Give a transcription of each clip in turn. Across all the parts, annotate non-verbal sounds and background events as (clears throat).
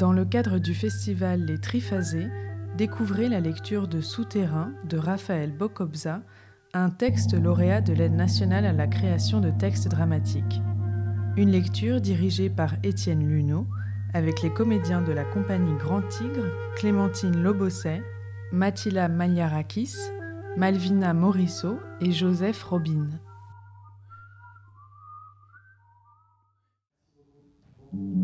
Dans le cadre du festival Les Triphasés, découvrez la lecture de Souterrain de Raphaël Bokobza, un texte lauréat de l'aide nationale à la création de textes dramatiques. Une lecture dirigée par Étienne Luneau, avec les comédiens de la compagnie Grand Tigre, Clémentine Lobosset, Mathila Maliarakis, Malvina Morisseau et Joseph Robin. Souterrain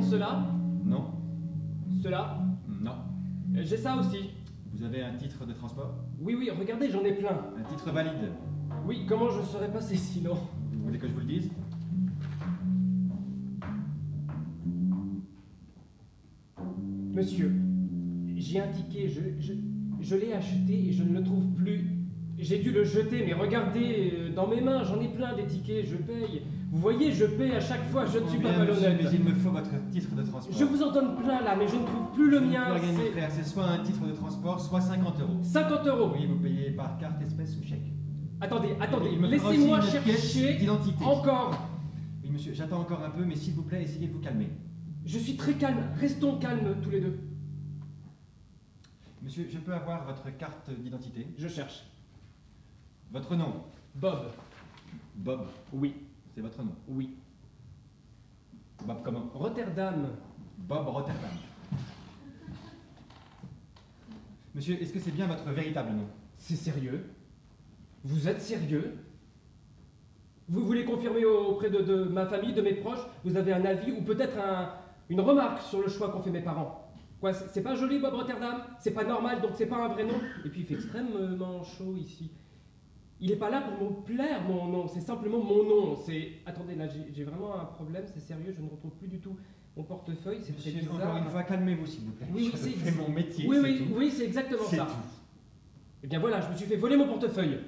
Ceux-là Non. Ceux-là Non. Euh, J'ai ça aussi. Vous avez un titre de transport? Oui, oui, regardez, j'en ai plein. Un titre valide. Oui, comment je serais passé sinon? Vous voulez que je vous le dise? Monsieur, j'ai un ticket, je, je, je l'ai acheté et je ne le trouve plus. J'ai dû le jeter, mais regardez, euh, dans mes mains, j'en ai plein des tickets, je paye. Vous voyez, je paye à chaque fois, je ne suis pas malhonnête. Mais il me faut votre titre de transport. Je vous en donne plein là, mais je ne trouve plus le mien. C'est faire. C'est soit un titre de transport, soit 50 euros. 50 euros. Oui, vous payez par carte, espèce ou chèque. Attendez, attendez, Il me faudra laissez-moi chercher d'identité. encore. Oui, monsieur, j'attends encore un peu, mais s'il vous plaît, essayez de vous calmer. Je suis très calme, restons calmes tous les deux. Monsieur, je peux avoir votre carte d'identité? Je cherche. Votre nom Bob. Bob. Oui, C'est votre nom. oui. Bob comment Rotterdam. Bob Rotterdam. Monsieur, est-ce que c'est bien votre véritable nom C'est sérieux Vous êtes sérieux Vous voulez confirmer auprès de, de ma famille, de mes proches Vous avez un avis ou peut-être un- une remarque sur le choix qu'ont fait mes parents Quoi, c'est c'est pas joli Bob Rotterdam? C'est pas normal, donc c'est pas un vrai nom? Et puis il fait extrêmement chaud ici. Il est pas là pour me plaire, mon nom, c'est simplement mon nom. C'est. Attendez, là j'ai j'ai vraiment un problème, c'est sérieux, je ne retrouve plus du tout mon portefeuille, c'est très bizarre. encore une fois, calmez-vous s'il vous plaît. Oui, c'est- mon métier. Oui, oui, tout. oui, c'est exactement ça. tout. Eh bien voilà, je me suis fait voler mon portefeuille.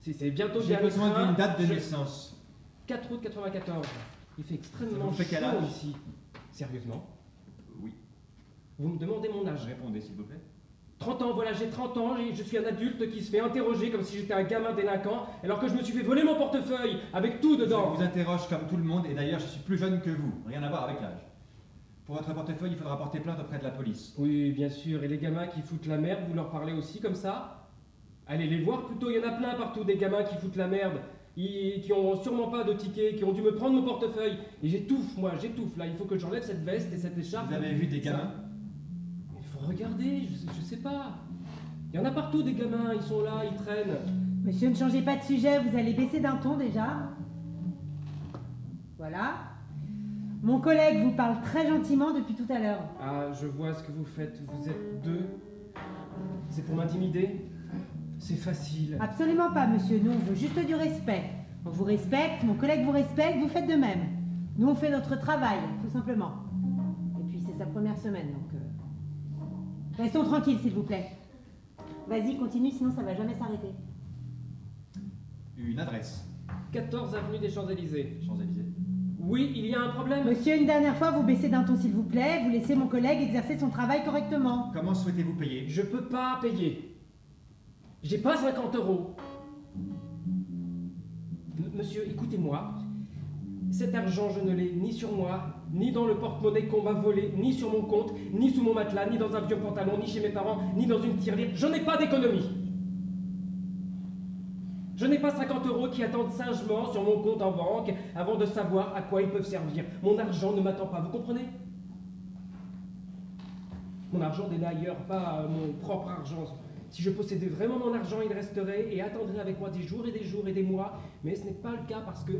C'est c'est bientôt J'ai bien le besoin d'une date de naissance. 4 août 94. Il fait extrêmement fait chaud ici. Sérieusement? Oui. Vous me demandez mon âge Répondez s'il vous plaît. 30 ans, voilà, j'ai 30 ans, je suis un adulte qui se fait interroger comme si j'étais un gamin délinquant, alors que je me suis fait voler mon portefeuille, avec tout dedans. Je vous interroge comme tout le monde et d'ailleurs je suis plus jeune que vous. Rien à voir avec l'âge. Pour votre portefeuille, il faudra porter plainte auprès de la police. Oui, bien sûr, et les gamins qui foutent la merde, vous leur parlez aussi comme ça? Allez les voir plutôt, il y en a plein partout, des gamins qui foutent la merde, qui ont sûrement pas de ticket, qui ont dû me prendre mon portefeuille, et j'étouffe, moi, j'étouffe, là, il faut que j'enlève cette veste et cette écharpe. Vous avez vu des gamins? Regarder, je je sais pas. Il y en a partout des gamins, ils sont là, ils traînent. Monsieur, ne changez pas de sujet, vous allez baisser d'un ton déjà. Voilà. Mon collègue vous parle très gentiment depuis tout à l'heure. Ah, je vois ce que vous faites, vous êtes deux. C'est pour m'intimider? C'est facile. Absolument pas, monsieur. Nous, on veut juste du respect. On vous respecte, mon collègue vous respecte, vous faites de même. Nous, on fait notre travail, tout simplement. Et puis, c'est sa première semaine, donc. Restons tranquilles, s'il vous plaît. Vas-y, continue, sinon ça va jamais s'arrêter. Une adresse. 14 avenue des Champs-Élysées. Champs-Élysées. Oui, il y a un problème Monsieur, une dernière fois, vous baissez d'un ton, s'il vous plaît. Vous laissez mon collègue exercer son travail correctement. Comment souhaitez-vous payer? Je peux pas payer. J'ai pas 50 euros. M- Monsieur, écoutez-moi. Cet argent, je ne l'ai ni sur moi, ni dans le porte-monnaie qu'on m'a volé, ni sur mon compte, ni sous mon matelas, ni dans un vieux pantalon, ni chez mes parents, ni dans une tirelire. Je n'ai pas d'économie. Je n'ai pas 50 euros qui attendent sagement sur mon compte en banque avant de savoir à quoi ils peuvent servir. Mon argent ne m'attend pas, vous comprenez? Mon argent n'est d'ailleurs pas euh, mon propre argent. Si je possédais vraiment mon argent, il resterait et attendrait avec moi des jours et des jours et des mois. Mais ce n'est pas le cas parce que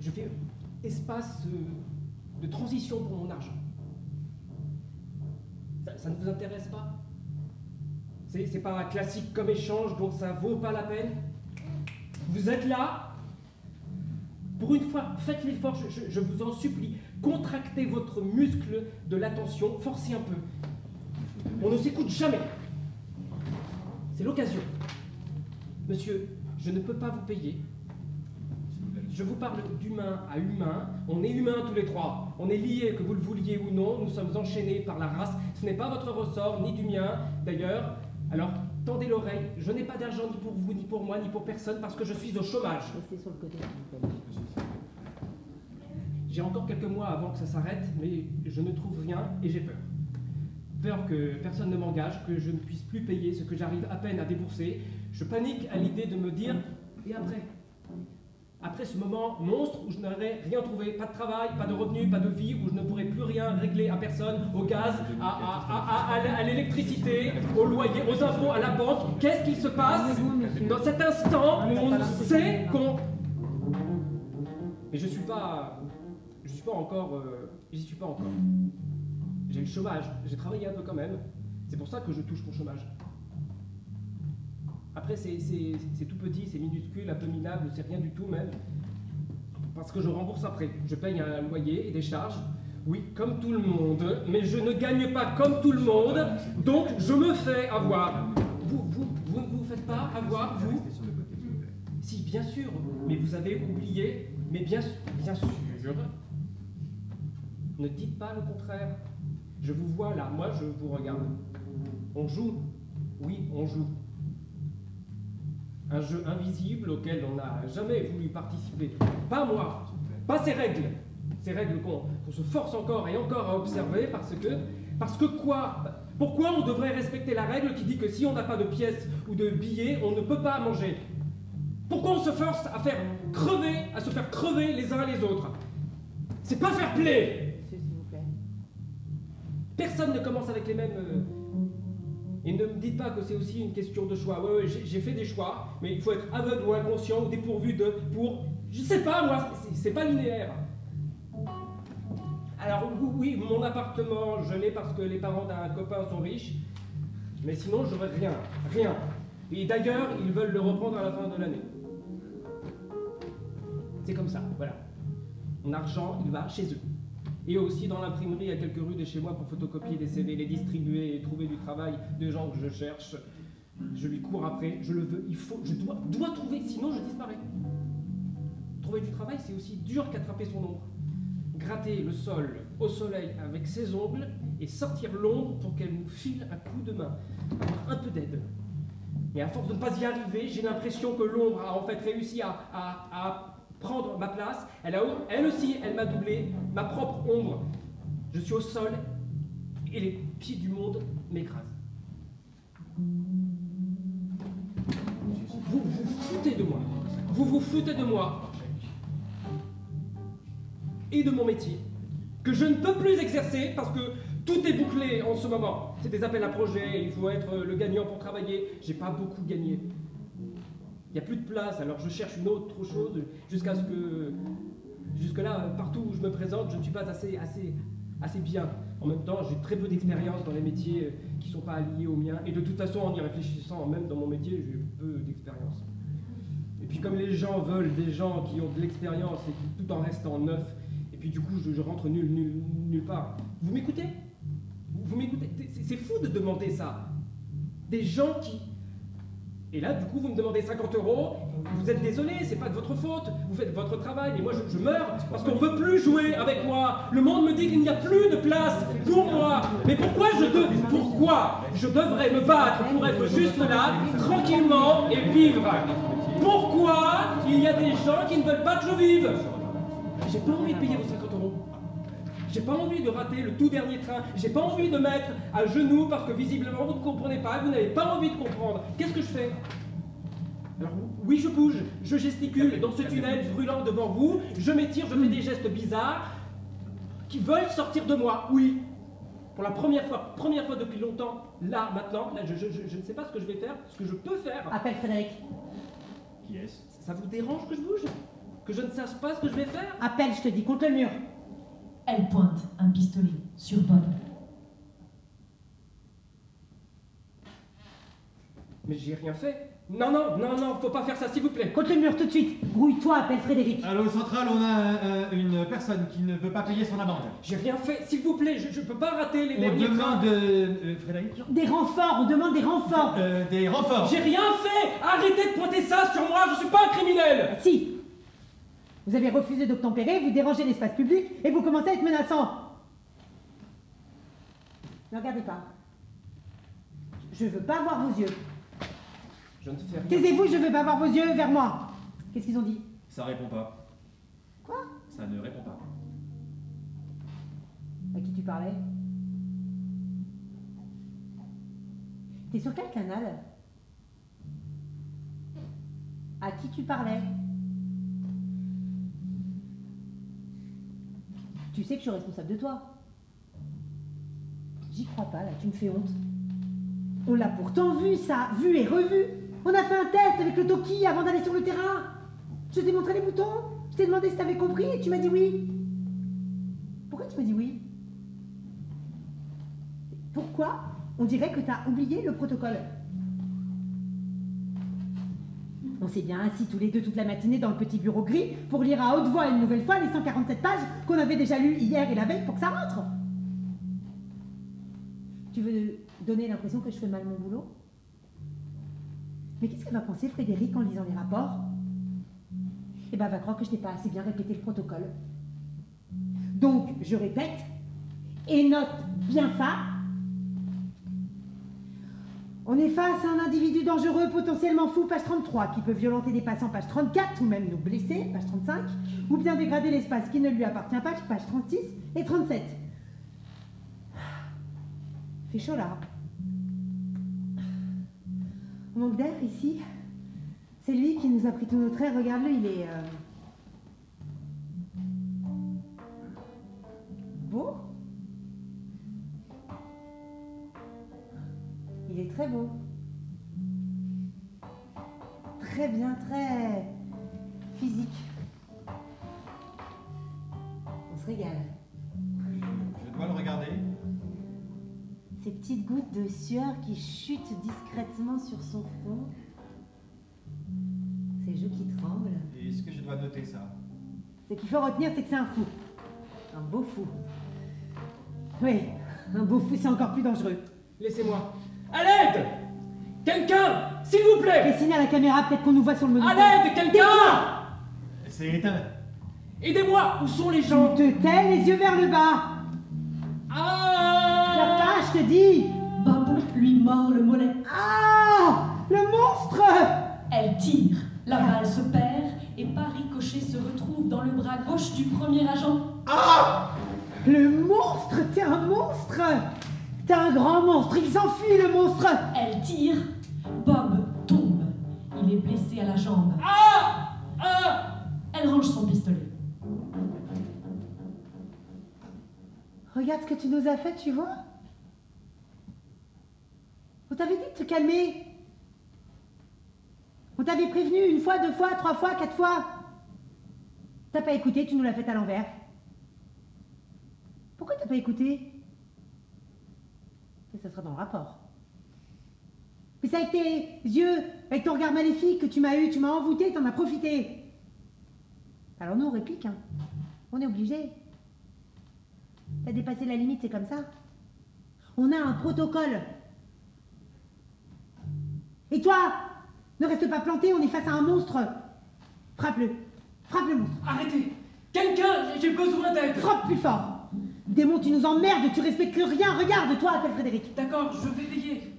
je fais espace euh, de transition pour mon argent. Ça, ne vous intéresse pas? C'est pas classique comme échange, donc ça vaut pas la peine? Vous êtes là? Pour une fois, faites l'effort, je, je- je vous en supplie. Contractez votre muscle de l'attention, forcez un peu. On ne s'écoute jamais. C'est l'occasion. Monsieur, je ne peux pas vous payer. Je vous parle d'humain à humain. On est humains tous les trois. On est liés, que vous le vouliez ou non. Nous sommes enchaînés par la race. Ce n'est pas votre ressort, ni du mien, d'ailleurs. Alors, tendez l'oreille. Je n'ai pas d'argent ni pour vous, ni pour moi, ni pour personne, parce que je suis au chômage. Restez sur le côté, s'il vous plaît. J'ai encore quelques mois avant que ça s'arrête, mais je ne trouve rien et j'ai peur. Peur que personne ne m'engage, que je ne puisse plus payer ce que j'arrive à peine à débourser. Je panique à l'idée de me dire et après? Après ce moment monstre où je n'aurais rien trouvé, pas de travail, pas de revenus, pas de vie, où je ne pourrais plus rien régler à personne, au gaz, à, l'électricité, au loyer, aux impôts, à la banque, qu'est-ce qui se passe dans cet instant où on sait qu'on mais je suis pas. Je suis pas encore. euh, J'y suis pas encore. J'ai le chômage. J'ai travaillé un peu quand même. C'est pour ça que je touche mon chômage. Après, c'est tout petit, c'est minuscule, un peu minable, c'est rien du tout même. Parce que je rembourse après. Je paye un loyer et des charges. Oui, comme tout le monde. Mais je ne gagne pas comme tout le monde. Donc, je me fais avoir. Vous, vous, vous ne vous faites pas avoir, vous? Si, bien sûr, mais vous avez oublié, mais bien, bien sûr. Ne dites pas le contraire. Je vous vois là, moi je vous regarde. On joue, oui, on joue. Un jeu invisible auquel on n'a jamais voulu participer. Pas moi, pas ces règles. Ces règles qu'on se force encore et encore à observer parce que. Parce que quoi? Pourquoi on devrait respecter la règle qui dit que si on n'a pas de pièces ou de billets, on ne peut pas manger? Pourquoi on se force à faire crever, à se faire crever les uns les autres? C'est pas fair play. Personne ne commence avec les mêmes. Et ne me dites pas que c'est aussi une question de choix. Ouais, ouais, j'ai fait des choix, mais il faut être aveugle ou inconscient ou dépourvu de. pour. Je sais pas, moi, c'est pas linéaire. Alors, oui, mon appartement, je l'ai parce que les parents d'un copain sont riches, mais sinon, j'aurais rien. Rien. Et d'ailleurs, ils veulent le reprendre à la fin de l'année. C'est comme ça, voilà. Mon argent, il va chez eux. Et aussi dans l'imprimerie à quelques rues de chez moi pour photocopier des CV, les distribuer et trouver du travail de gens que je cherche. Je lui cours après, je le veux, il faut, je dois, dois trouver, sinon je disparais. Trouver du travail, c'est aussi dur qu'attraper son ombre. Gratter le sol au soleil avec ses ongles et sortir l'ombre pour qu'elle nous file un coup de main. Un peu d'aide. Mais à force de ne pas y arriver, j'ai l'impression que l'ombre a en fait réussi à prendre ma place. Elle, aussi, elle m'a doublé, ma propre ombre. Je suis au sol et les pieds du monde m'écrasent. Vous vous foutez de moi. Vous vous foutez de moi. Et de mon métier. Que je ne peux plus exercer parce que tout est bouclé en ce moment. C'est des appels à projets, il faut être le gagnant pour travailler. J'ai pas beaucoup gagné. N'y a plus de place, alors je cherche une autre chose jusqu'à ce que. Jusque-là, partout où je me présente, je ne suis pas assez, assez, assez bien. En même temps, j'ai très peu d'expérience dans les métiers qui ne sont pas liés aux miens. Et de toute façon, en y réfléchissant, même dans mon métier, j'ai peu d'expérience. Et puis, comme les gens veulent des gens qui ont de l'expérience et qui, tout en restant neuf, et puis du coup, je, rentre nul, nul, nulle part. Vous m'écoutez? Vous m'écoutez? C'est fou de demander ça. Des gens qui, et là, du coup, vous me demandez 50 euros. Vous êtes désolé, c'est pas de votre faute. Vous faites votre travail, mais moi, je, meurs parce qu'on veut plus jouer avec moi. Le monde me dit qu'il n'y a plus de place pour moi. Mais pourquoi je pourquoi je devrais me battre pour être juste là, tranquillement et vivre? Pourquoi il y a des gens qui ne veulent pas que je vive? J'ai pas envie de payer vos 50 euros. J'ai pas envie de rater le tout dernier train. J'ai pas envie de mettre à genoux parce que visiblement vous ne comprenez pas, vous n'avez pas envie de comprendre. Qu'est-ce que je fais? Alors oui, je bouge, je gesticule dans ce tunnel brûlant devant vous, je m'étire, je fais des gestes bizarres qui veulent sortir de moi. Oui. Pour la première fois, première fois depuis longtemps, là, maintenant, là, je, je- je- je ne sais pas ce que je vais faire, ce que je peux faire. Appelle Frédéric. Qui est-ce? Ça vous dérange que je bouge? Que je ne sache pas ce que je vais faire? Appelle, je te dis, contre le mur. Elle pointe un pistolet sur Bob. Mais j'ai rien fait. Non, non, non, non, faut pas faire ça, s'il vous plaît. Contre le mur tout de suite. Grouille-toi, appelle Frédéric. À l'eau centrale, on a un- une personne qui ne veut pas payer son amende. J'ai rien fait, s'il vous plaît, je, je peux pas rater les On derniers demande, trains. euh, euh, Frédéric Des renforts, on demande des renforts. Euh, Des renforts. J'ai rien fait Arrêtez de pointer ça sur moi, je suis pas un criminel Si Vous avez refusé d'obtempérer, vous dérangez l'espace public et vous commencez à être menaçant. Ne regardez pas. Je veux pas voir vos yeux. Je ne fais rien. Taisez-vous, je veux pas voir vos yeux vers moi. Qu'est-ce qu'ils ont dit? Ça répond pas. Quoi? Ça ne répond pas. À qui tu parlais? T'es sur quel canal? À qui tu parlais? Tu sais que je suis responsable de toi. J'y crois pas, là, tu me fais honte. On l'a pourtant vu, ça, vu et revu. On a fait un test avec le Toki avant d'aller sur le terrain. Je t'ai montré les boutons. Je t'ai demandé si t'avais compris et tu m'as dit oui. Pourquoi tu m'as dit oui? Pourquoi on dirait que t'as oublié le protocole? On s'est bien assis tous les deux toute la matinée dans le petit bureau gris pour lire à haute voix une nouvelle fois les 147 pages qu'on avait déjà lues hier et la veille pour que ça rentre. Tu veux donner l'impression que je fais mal mon boulot? Mais qu'est-ce que va penser Frédéric en lisant les rapports? Eh ben, elle va croire que je n'ai pas assez bien répété le protocole. Donc, je répète, et note bien ça. On est face à un individu dangereux, potentiellement fou, page 33, qui peut violenter des passants, page 34, ou même nous blesser, page 35, ou bien dégrader l'espace qui ne lui appartient pas, page 36 et 37. Fait chaud là. On manque d'air ici. C'est lui qui nous a pris tous nos traits, regarde-le, il est... euh, beau. Il est très beau. Très bien, très physique. On se régale. Je dois le regarder. Ces petites gouttes de sueur qui chutent discrètement sur son front. Ses joues qui tremblent. Et est-ce que je dois noter ça? Ce qu'il faut retenir, c'est que c'est un fou. Un beau fou. Oui, un beau fou, c'est encore plus dangereux. Laissez-moi. À l'aide Quelqu'un S'il vous plaît signe à la caméra, peut-être qu'on nous voit sur le moniteur. À l'aide Quelqu'un C'est éteint. Aidez-moi Où sont les Tu gens? te tais, les yeux vers le bas. La Ah page, je te dis. Bob lui mord le mollet. Ah Le monstre Elle tire. La balle se perd et par ricochet se retrouve dans le bras gauche du premier agent. Le monstre T'es un monstre T'es un grand monstre, il s'enfuit le monstre Elle tire. Bob tombe. Il est blessé à la jambe. Ah Ah Elle range son pistolet. Regarde ce que tu nous as fait, tu vois On t'avait dit de te calmer. On t'avait prévenu une fois, deux fois, trois fois, quatre fois. T'as pas écouté, tu nous l'as fait à l'envers. Pourquoi t'as pas écouté? Mais ça sera dans le rapport. Mais c'est avec tes yeux, avec ton regard maléfique que tu m'as eu, tu m'as envoûté, t'en as profité. Alors nous, on réplique, hein. On est obligé. T'as dépassé la limite, c'est comme ça. On a un protocole. Et toi Ne reste pas planté, on est face à un monstre. Frappe-le. Frappe le monstre. Arrêtez Quelqu'un J'ai besoin d'aide Frappe plus fort. Démon, tu nous emmerdes, tu respectes plus rien. Regarde, toi, appelle Frédéric. D'accord, je vais veiller.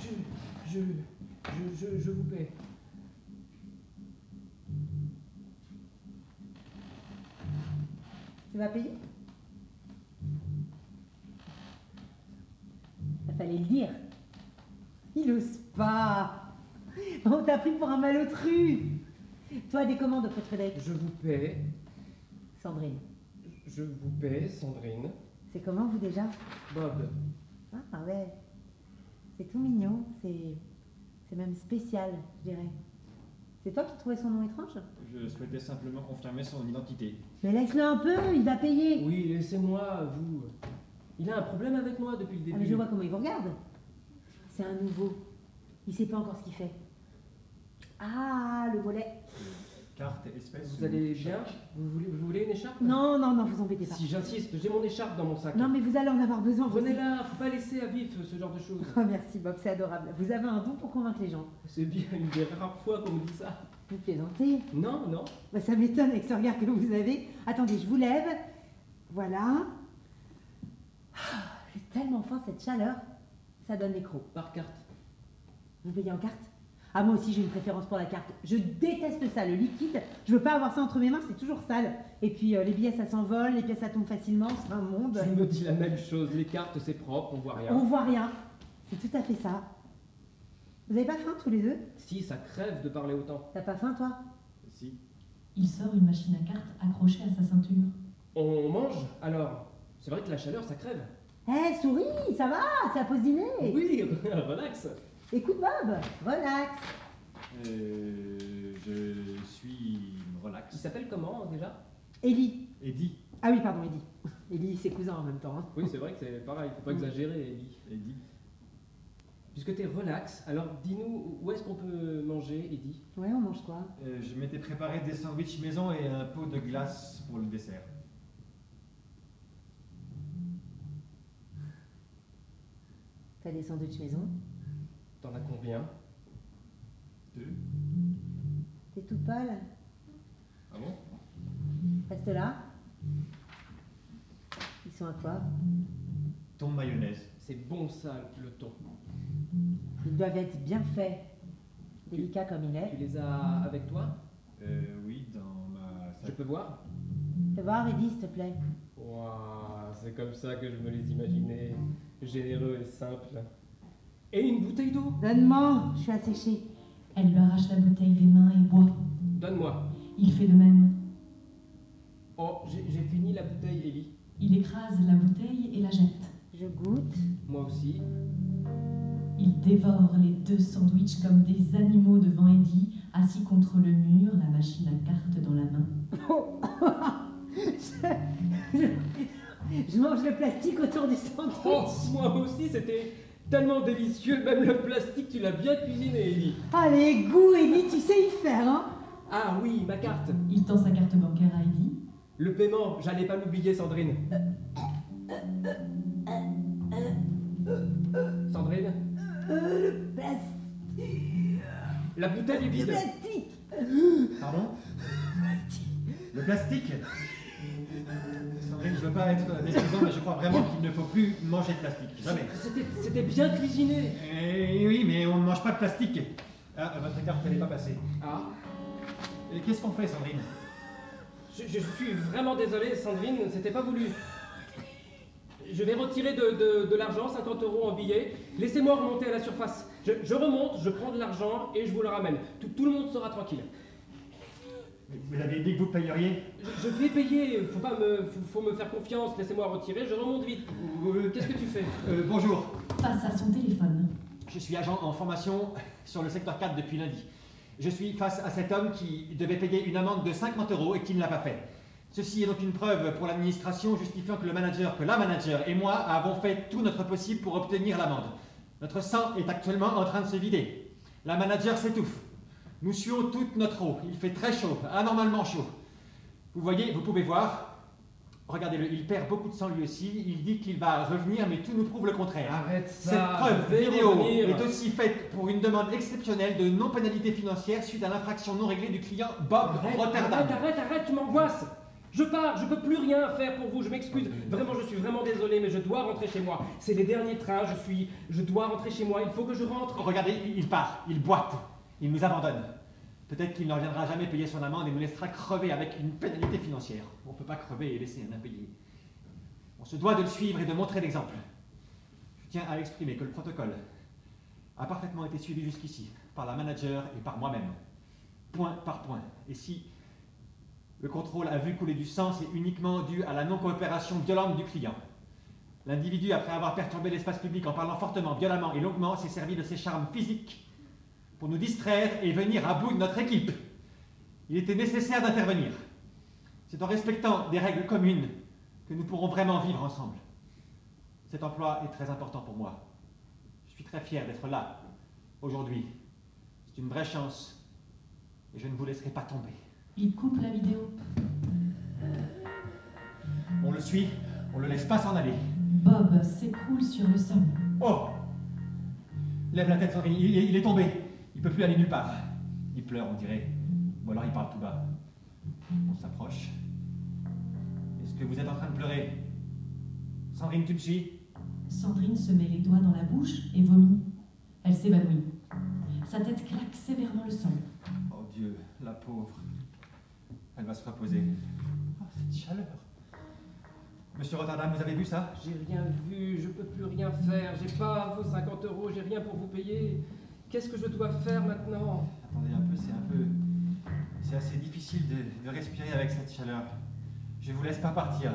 Je. Je. Je, je, je vous paie. Tu vas payer? Il fallait le dire. Il ose pas. On t'a pris pour un malotru. Toi, des commandes auprès de Frédéric. Je vous paie. Sandrine, Je vous paie, Sandrine. c'est comment vous déjà? Bob. Ah ouais. C'est tout mignon. C'est, c'est même spécial, je dirais. C'est toi qui trouvais son nom étrange? Je souhaitais simplement confirmer son identité. Mais laisse-le un peu, il va payer. Oui, laissez-moi, vous. Il a un problème avec moi depuis le Ah, début. mais je vois comment il vous regarde. C'est un nouveau. Il sait pas encore ce qu'il fait. Ah, le mollet. Carte, espèce. Vous ou allez bien vous voulez, vous voulez une écharpe Non, non, non, vous embêtez pas. Si j'insiste, j'ai mon écharpe dans mon sac. Non, mais vous allez en avoir besoin. Prenez-la, faut pas laisser à vif ce genre de choses. Oh, (laughs) merci Bob, c'est adorable. Vous avez un don pour convaincre les gens. C'est bien une des rares fois qu'on me dit ça. Vous plaisantez Non, non. Bah, Ça m'étonne avec ce regard que vous avez. Attendez, je vous lève. Voilà. Ah, J'ai tellement faim, cette chaleur. Ça donne les crocs. Par carte. Vous payez en carte? Ah, moi aussi j'ai une préférence pour la carte. Je déteste ça, le liquide. Je veux pas avoir ça entre mes mains, c'est toujours sale. Et puis euh, les billets ça s'envole, les pièces ça tombe facilement, c'est un monde. Je me dis la même chose. Les cartes, c'est propre, on voit rien. On voit rien. C'est tout à fait ça. Vous avez pas faim tous les deux? Si, ça crève de parler autant. T'as pas faim toi? Si. Il sort une machine à cartes accrochée à sa ceinture. On mange Alors, c'est vrai que la chaleur, ça crève. Eh, souris, ça va C'est la pause dîner. Oui, (laughs) relax. Écoute Bob, relax. Euh, je suis Il relax. s'appelle comment déjà? Ellie. Eddie. Ah oui, pardon, Ellie. (laughs) Ellie, c'est cousin en même temps. hein. Oui, c'est vrai que c'est pareil, faut pas exagérer, Ellie. Eddie. Puisque t'es relax, alors dis-nous où est-ce qu'on peut manger, Eddie? Ouais, on mange quoi? Euh, je m'étais préparé des sandwichs maison et un pot de glace pour le dessert. T'as des sandwichs maison? T'en as combien Deux. T'es toute pâle Ah bon? Reste là. Ils sont à quoi? Ton mayonnaise. C'est bon ça, le thon. Ils doivent être bien faits. Délicat comme il Tu est. les as avec toi? Euh, oui, dans ma Je sac. peux voir? Fais voir, Eddie, s'il te plaît. Waouh, c'est comme ça que je me les imaginais. Généreux et simple. Et une bouteille d'eau Donne-moi, je suis asséchée. Elle lui arrache la bouteille des mains et boit. Donne-moi. Il fait de même. Oh, j'ai fini la bouteille, Ellie. Il écrase la bouteille et la jette. Je goûte. Moi aussi. Il dévore les deux sandwichs comme des animaux devant Eddie, assis contre le mur, la machine à cartes dans la main. (laughs) Je mange le plastique autour du Oh, sandwich. moi aussi, c'était tellement délicieux. Même le plastique, tu l'as bien cuisiné, Ellie. Allez, goût, Eddie, tu sais y faire, hein Ah oui, ma carte. Il tend sa carte bancaire à Eddie. Le paiement, j'allais pas l'oublier, Sandrine. Sandrine, Plastique. la bouteille est vide. Plastique. Pardon? Le plastique Sandrine, je veux pas être décevant, mais je crois vraiment qu'il ne faut plus manger de plastique. Jamais. C'était- bien cuisiné. Eh oui, mais on ne mange pas de plastique. Ah, votre carte, n'est pas passée. Ah, Qu'est-ce qu'on fait, Sandrine? Je, je suis vraiment désolé, Sandrine, c'était pas voulu. Je vais retirer de, de- de l'argent, 50 euros en billets. Laissez-moi remonter à la surface. Je, je remonte, je prends de l'argent et je vous le ramène. Tout, tout le monde sera tranquille. Vous aviez dit que vous payeriez Je, je vais payer, faut pas me, faut, faut me faire confiance. Laissez-moi retirer, je remonte vite. Euh, Qu'est-ce que tu fais? Euh, Bonjour, Face à son téléphone. je suis agent en formation sur le secteur 4 depuis lundi. Je suis face à cet homme qui devait payer une amende de 50 euros et qui ne l'a pas fait. Ceci est donc une preuve pour l'administration justifiant que le manager, que la manager et moi avons fait tout notre possible pour obtenir l'amende. Notre sang est actuellement en train de se vider. La manager s'étouffe. Nous suons toute notre eau. Il fait très chaud, anormalement chaud. Vous voyez, vous pouvez voir. Regardez-le, il perd beaucoup de sang lui aussi. Il dit qu'il va revenir, mais tout nous prouve le contraire. Arrête Cette preuve vidéo revenir. est aussi faite pour une demande exceptionnelle de non-pénalité financière suite à l'infraction non réglée du client Bob Arrête, Rotterdam. arrête, arrête, arrête, tu m'angoisses Je pars, je peux plus rien faire pour vous, je m'excuse. Vraiment, je suis vraiment désolé, mais je dois rentrer chez moi. C'est les derniers trains, je suis... Je dois rentrer chez moi, il faut que je rentre. Regardez, il part, il boite, il nous abandonne. Peut-être qu'il ne reviendra jamais payer son amende et nous laissera crever avec une pénalité financière. On ne peut pas crever et laisser un impayé. On se doit de le suivre et de montrer l'exemple. Je tiens à exprimer que le protocole a parfaitement été suivi jusqu'ici par la manager et par moi-même, point par point. Et si le contrôle a vu couler du sang, c'est uniquement dû à la non-coopération violente du client. L'individu, après avoir perturbé l'espace public en parlant fortement, violemment et longuement, s'est servi de ses charmes physiques pour nous distraire et venir à bout de notre équipe. Il était nécessaire d'intervenir. C'est en respectant des règles communes que nous pourrons vraiment vivre ensemble. Cet emploi est très important pour moi. Je suis très fier d'être là, aujourd'hui. C'est une vraie chance et je ne vous laisserai pas tomber. Il coupe la vidéo. On le suit, on le laisse pas s'en aller. Bob s'écroule sur le sol. Oh Lève la tête, il, il est tombé. Il peut plus aller nulle part. Il pleure, on dirait. Ou alors il parle tout bas. On s'approche. Est-ce que vous êtes en train de pleurer? Sandrine, tu me suis Sandrine se met les doigts dans la bouche et vomit. Elle s'évanouit. Sa tête claque sévèrement le sol. Oh Dieu, la pauvre. Elle va se reposer. Oh, cette chaleur. Monsieur Rotterdam, vous avez vu ça? J'ai rien vu, je peux plus rien faire, j'ai pas vos 50 euros, j'ai rien pour vous payer. Qu'est-ce que je dois faire maintenant Attendez un peu, c'est un peu. C'est assez difficile de, de respirer avec cette chaleur. Je vous laisse pas partir.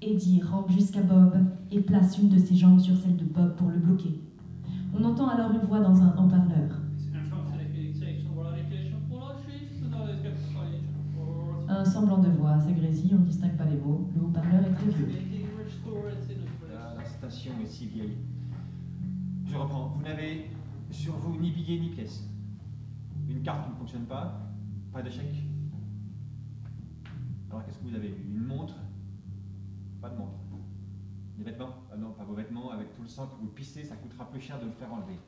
Eddie rampe jusqu'à Bob et place une de ses jambes sur celle de Bob pour le bloquer. On entend alors une voix dans un haut-parleur. Un semblant de voix s'agrésille, on ne distingue pas les mots. Le haut-parleur est très vieux. La, la station est si vieille. Je reprends. Vous n'avez sur vous ni billet ni pièce. Une carte qui ne fonctionne pas. Pas de chèque. Alors qu'est-ce que vous avez Une montre? Pas de montre. Des vêtements? Ah non, pas vos vêtements. Avec tout le sang que vous pissez, ça coûtera plus cher de le faire enlever.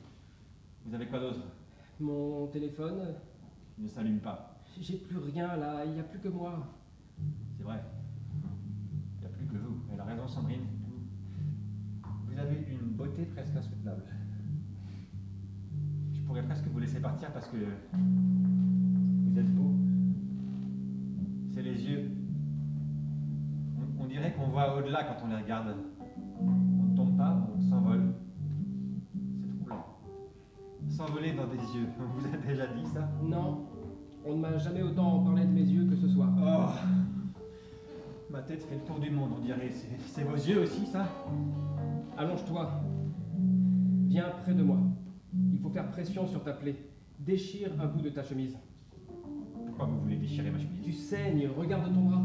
Vous avez quoi d'autre? Mon téléphone Il ne s'allume pas. J'ai plus rien là, il n'y a plus que moi. C'est vrai. Il n'y a plus que vous. Elle a raison, Sandrine. Vous, vous avez une beauté presque insoutenable. Je pourrais presque vous laisser partir parce que vous êtes beau. C'est les yeux. On, on dirait qu'on voit au-delà quand on les regarde. On ne tombe pas, on s'envole. C'est troublant. S'envoler dans des yeux. On vous a déjà dit ça? Non, on ne m'a jamais autant parlé de mes yeux que ce soir. Oh Ma tête fait le tour du monde, on dirait. C'est vos yeux aussi, ça? Allonge-toi. Viens près de moi. Faut faire pression sur ta plaie. Déchire un bout de ta chemise. Pourquoi vous voulez déchirer ma Tu chemise saignes, regarde ton bras.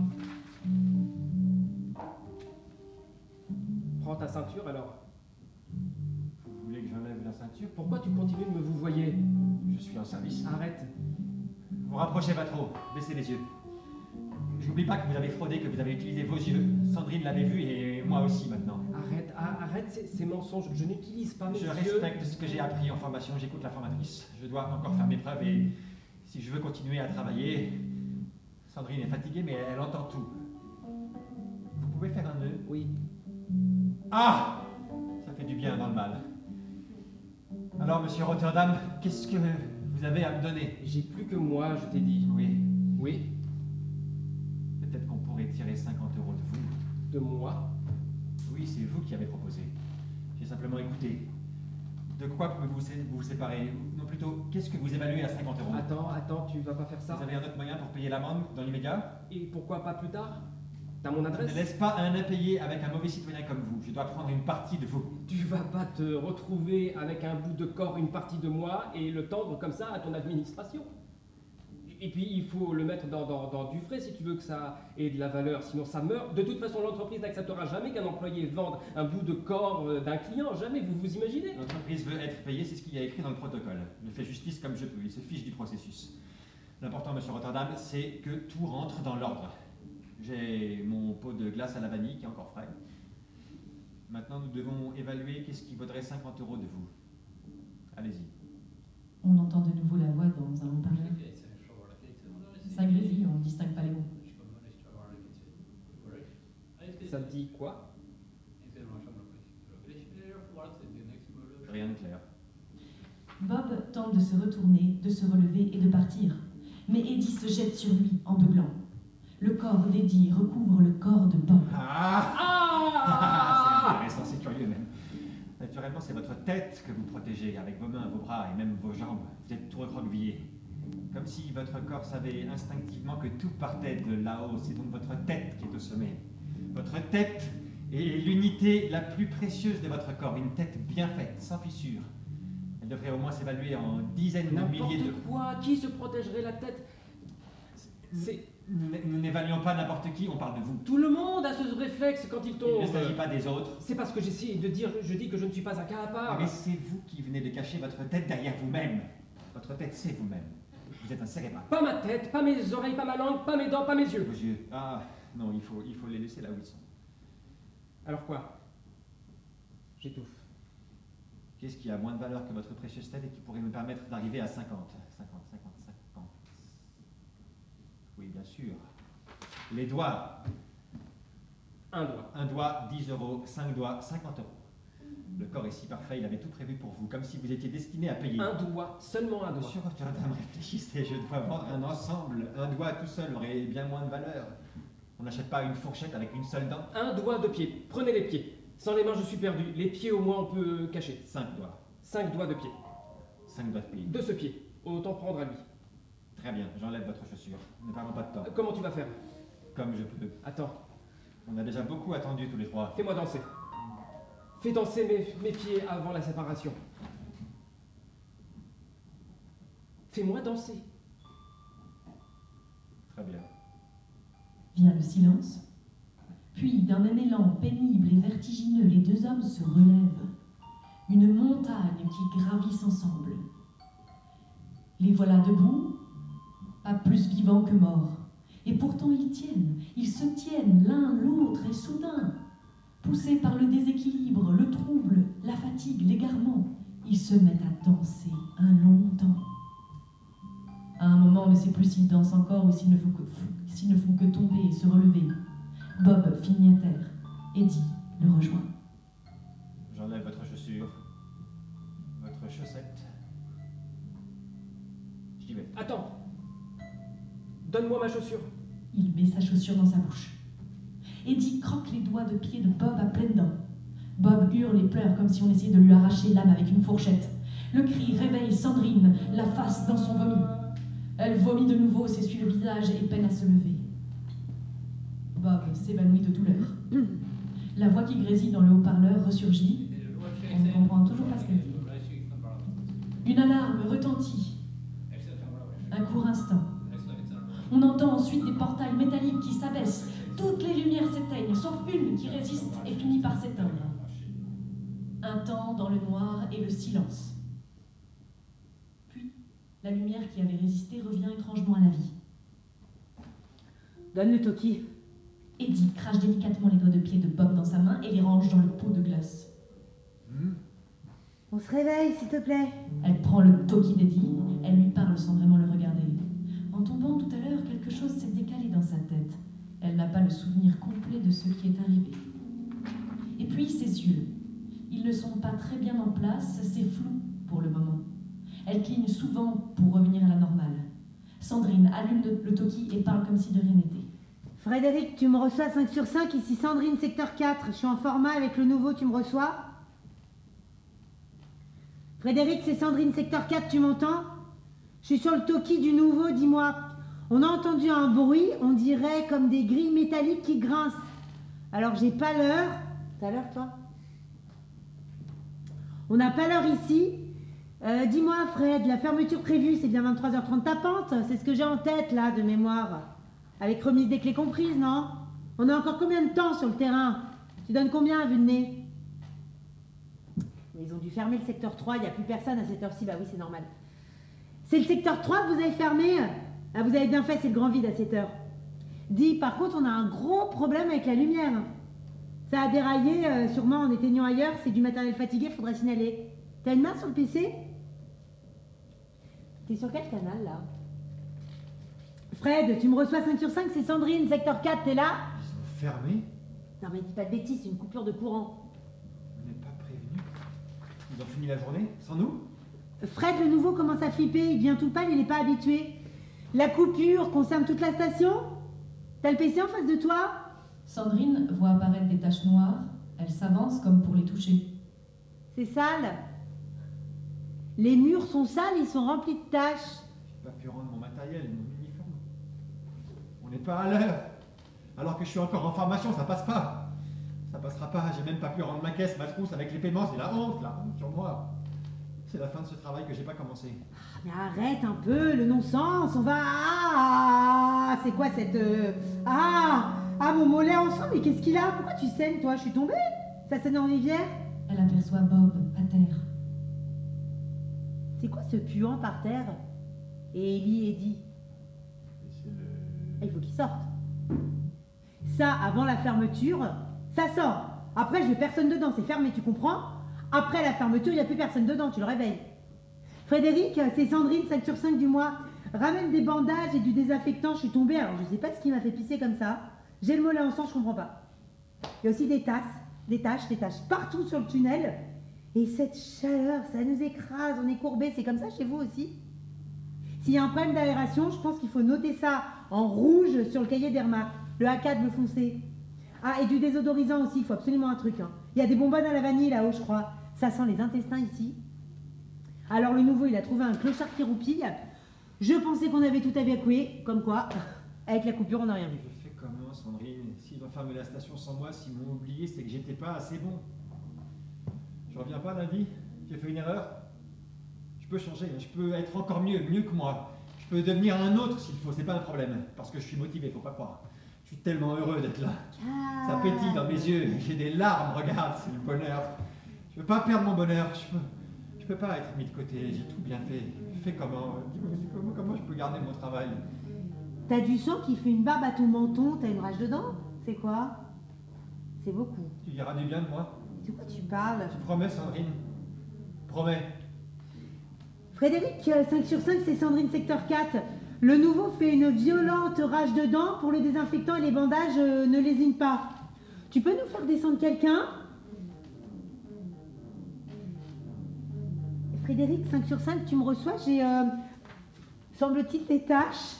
Prends ta ceinture alors. Vous voulez que j'enlève la ceinture? Pourquoi tu continues de me vous voyer Je suis en service. Arrête. Vous rapprochez pas trop, baissez les yeux. Je n'oublie pas que vous avez fraudé, que vous avez utilisé vos yeux. Sandrine l'avait vu et moi aussi maintenant. Arrête, ah, arrête ces, ces mensonges. Je n'utilise pas mes Je yeux. respecte ce que j'ai appris en formation, j'écoute la formatrice. Je dois encore faire mes preuves et si je veux continuer à travailler, Sandrine est fatiguée mais elle entend tout. Vous pouvez faire un nœud? Oui. Ah Ça fait du bien dans le mal. Alors, monsieur Rotterdam, qu'est-ce que vous avez à me donner? J'ai plus que moi, je t'ai dit. Oui, Oui, peut-être qu'on pourrait tirer 50 euros de vous. de moi. Oui, c'est vous qui avez proposé. J'ai simplement écouté. De quoi pouvez-vous vous séparer? Non, plutôt, qu'est-ce que vous évaluez à 50 euros? Attends, attends, tu vas pas faire ça Vous avez un autre moyen pour payer l'amende dans l'immédiat? Et pourquoi pas plus tard? T'as mon adresse? Ne laisse pas un impayé avec un mauvais citoyen comme vous. Je dois prendre une partie de vous. Tu vas pas te retrouver avec un bout de corps, une partie de moi, et le tendre comme ça à ton administration. Et puis il faut le mettre dans, dans- dans du frais si tu veux que ça ait de la valeur, sinon ça meurt. De toute façon, l'entreprise n'acceptera jamais qu'un employé vende un bout de corps euh, d'un client, jamais, vous vous imaginez? L'entreprise veut être payée, c'est ce qu'il y a écrit dans le protocole. Je fais justice comme je peux, il se fiche du processus. L'important, monsieur Rotterdam, c'est que tout rentre dans l'ordre. J'ai mon pot de glace à la vanille qui est encore frais. Maintenant, nous devons évaluer qu'est-ce qui vaudrait 50 euros de vous. Allez-y. On entend de nouveau la voix dans un haut-parleur. Ça grésille, on ne distingue pas les mots. Ça te dit quoi? Rien de clair. Bob tente de se retourner, de se relever et de partir. Mais Eddie se jette sur lui en beuglant. Le corps d'Eddie recouvre le corps de Bob. Ah Ah (laughs) C'est intéressant, c'est curieux même. Naturellement, c'est votre tête que vous protégez avec vos mains, vos bras et même vos jambes. Vous êtes tout recroquevillé. Comme si votre corps savait instinctivement que tout partait de là-haut. C'est donc votre tête qui est au sommet. Votre tête est l'unité la plus précieuse de votre corps. Une tête bien faite, sans fissure. Elle devrait au moins s'évaluer en dizaines de milliers de... quoi. Qui se protégerait la tête? C'est Nous n'évaluons pas n'importe qui, on parle de vous. tout le monde a ce réflexe quand il Il tombe. ne s'agit pas des autres. C'est parce que j'essaie de dire, je dis que je ne suis pas un cas à part. Mais c'est vous qui venez de cacher votre tête derrière vous-même. Votre tête, c'est vous-même. Vous êtes un cérébral. Pas ma tête, pas mes oreilles, pas ma langue, pas mes dents, pas mes yeux. Vos yeux. Ah, non, il faut, il faut les laisser là où ils sont. Alors quoi? J'étouffe. Qu'est-ce qui a moins de valeur que votre précieuse tête et qui pourrait me permettre d'arriver à 50 50, 50, 50. Oui, bien sûr. Les doigts. Un doigt. Un doigt, 10 euros. Cinq doigts, 50 euros. Le corps est si parfait, il avait tout prévu pour vous, comme si vous étiez destiné à payer. Un doigt, seulement un doigt. Monsieur Rotterdam, réfléchissez, je dois vendre un ensemble. Un doigt tout seul aurait bien moins de valeur. On n'achète pas une fourchette avec une seule dent. Un doigt de pied. Prenez les pieds. Sans les mains, je suis perdu. Les pieds, au moins, on peut cacher. Cinq doigts. Cinq doigts de pied. Cinq doigts de pied. De ce pied. Autant prendre à lui. Très bien, j'enlève votre chaussure. Ne perdons pas de temps. Euh, Comment tu vas faire? Comme je peux. Attends, On a déjà beaucoup attendu tous les trois. fais-moi danser. Fais danser mes, mes pieds avant la séparation. Fais-moi danser. Très bien. Vient le silence. Puis, d'un même élan pénible et vertigineux, les deux hommes se relèvent. Une montagne qui gravissent ensemble. Les voilà debout, pas plus vivants que morts. Et pourtant ils tiennent, ils se tiennent l'un l'autre et soudain, poussés par le déséquilibre, le trouble, la fatigue, l'égarement, ils se mettent à danser un long temps. À un moment, on ne sait plus s'ils dansent encore ou s'ils ne, font que, s'ils ne font que tomber et se relever. Bob finit à terre. Eddie le rejoint. J'enlève votre chaussure. Votre chaussette. J'y vais. Attends. Donne-moi ma chaussure. Il met sa chaussure dans sa bouche. Eddie croque les doigts de pied de Bob à pleines dents. Bob hurle et pleure comme si on essayait de lui arracher l'âme avec une fourchette. Le cri réveille Sandrine, la face dans son vomi. Elle vomit de nouveau, s'essuie le visage et peine à se lever. Bob s'évanouit de douleur. La voix qui grésille dans le haut-parleur ressurgit. On ne comprend toujours pas ce qu'elle dit. Une alarme retentit. Un court instant. On entend ensuite des portails métalliques qui s'abaissent. Toutes les lumières s'éteignent, sauf une qui résiste et finit par s'éteindre. Un temps dans le noir et le silence. Puis, la lumière qui avait résisté revient étrangement à la vie. Donne le Toki. Eddie crache délicatement les doigts de pied de Bob dans sa main et les range dans le pot de glace. Hmm. On se réveille, s'il te plaît. Elle prend le toki d'Eddie, elle lui parle sans vraiment le regarder. En tombant tout à l'heure, quelque chose s'est décalé dans sa tête. Elle n'a pas le souvenir complet de ce qui est arrivé. Et puis ses yeux. Ils ne sont pas très bien en place, c'est flou pour le moment. Elle cligne souvent pour revenir à la normale. Sandrine allume le, toki et parle comme si de rien n'était. Frédéric, tu me reçois 5 sur 5, ici Sandrine, secteur 4. Je suis en format avec le nouveau, tu me reçois? Frédéric, c'est Sandrine, secteur 4, tu m'entends? Je suis sur le Toki du nouveau, dis-moi. On a entendu un bruit, on dirait comme des grilles métalliques qui grincent. Alors j'ai pas l'heure. T'as l'heure, toi? On n'a pas l'heure ici. Euh, dis-moi, Fred, la fermeture prévue, c'est bien 23h30 tapante C'est ce que j'ai en tête, là, de mémoire. Avec remise des clés comprises, non? On a encore combien de temps sur le terrain? Tu donnes combien à vue Mais Ils ont dû fermer le secteur 3, il n'y a plus personne à cette heure-ci, bah oui, c'est normal. C'est le secteur 3 que vous avez fermé? Ah, vous avez bien fait, c'est le grand vide à cette heure. Dis, par contre, on a un gros problème avec la lumière. Ça a déraillé, euh, sûrement en éteignant ailleurs, c'est du matériel fatigué, faudrait signaler. T'as une main sur le PC T'es sur quel canal, là? Fred, tu me reçois 5 sur 5, c'est Sandrine, secteur 4, t'es là? Ils ont fermé Non mais dis pas de bêtises, c'est une coupure de courant. On n'est pas prévenu. Ils ont fini la journée Sans nous? Fred, le nouveau, commence à flipper, il devient tout pâle, il n'est pas habitué. La coupure concerne toute la station? T'as le PC en face de toi? Sandrine voit apparaître des taches noires. Elle s'avance comme pour les toucher. C'est sale. Les murs sont sales, ils sont remplis de taches. J'ai pas pu rendre mon matériel, mon uniforme. On n'est pas à l'heure. Alors que je suis encore en formation, ça passe pas. Ça passera pas, j'ai même pas pu rendre ma caisse, ma trousse avec les paiements, c'est la honte, la honte sur moi. C'est la fin de ce travail que j'ai pas commencé. Ah, Mais arrête un peu le non-sens, on va... Ah, c'est quoi cette... euh, Ah, ah, mon mollet ensemble, mais qu'est-ce qu'il a? Pourquoi tu saignes, toi? Je suis tombée Ça saigne en rivière Elle aperçoit Bob à terre. C'est quoi ce puant par terre? Et Ellie et dit C'est le... Ah, il faut qu'il sorte. Ça, avant la fermeture, ça sort. Après, je veux personne dedans, c'est fermé, tu comprends? Après la fermeture, il n'y a plus personne dedans, tu le réveilles. Frédéric, c'est Sandrine, 5 sur 5 du mois. Ramène des bandages et du désinfectant, je suis tombée, alors je sais pas ce qui m'a fait pisser comme ça. J'ai le mollet en sang, je comprends pas. Il y a aussi des tasses, des taches, des taches partout sur le tunnel. Et cette chaleur, ça nous écrase, on est courbé, c'est comme ça chez vous aussi S'il y a un problème d'aération, je pense qu'il faut noter ça en rouge sur le cahier des remarques. Le A4 bleu foncé. Ah, et du désodorisant aussi, il faut absolument un truc. hein. Il y a des bonbonnes à la vanille là-haut, je crois. Ça sent les intestins ici. Alors le nouveau, il a trouvé un clochard qui roupille. Je pensais qu'on avait tout évacué, comme quoi, (laughs) avec la coupure, on n'a rien vu. Je fais comment, Sandrine S'ils ont fermé la station sans moi, s'ils m'ont oublié, c'est que j'étais pas assez bon. Je reviens pas lundi J'ai fait une erreur Je peux changer, hein. je peux être encore mieux, mieux que moi. Je peux devenir un autre s'il faut, c'est pas un problème. Parce que je suis motivé, faut pas croire. Suis tellement heureux d'être là. Ça pétille dans mes yeux, j'ai des larmes, regarde, c'est le bonheur. Je veux pas perdre mon bonheur, je peux, je peux pas être mis de côté, j'ai tout bien fait. Fais comment comment, comment je peux garder mon travail? T'as du sang qui fait une barbe à ton menton, t'as une rage dedans? C'est quoi? C'est beaucoup. Tu diras du bien de moi De quoi tu parles? Tu promets, Sandrine Promets. Frédéric, euh, 5 sur 5, c'est Sandrine secteur 4. Le nouveau fait une violente rage dedans. Pour le désinfectant et les bandages, euh, ne lésine pas. Tu peux nous faire descendre quelqu'un? Frédéric, 5 sur 5, tu me reçois? J'ai, euh, semble-t-il, des taches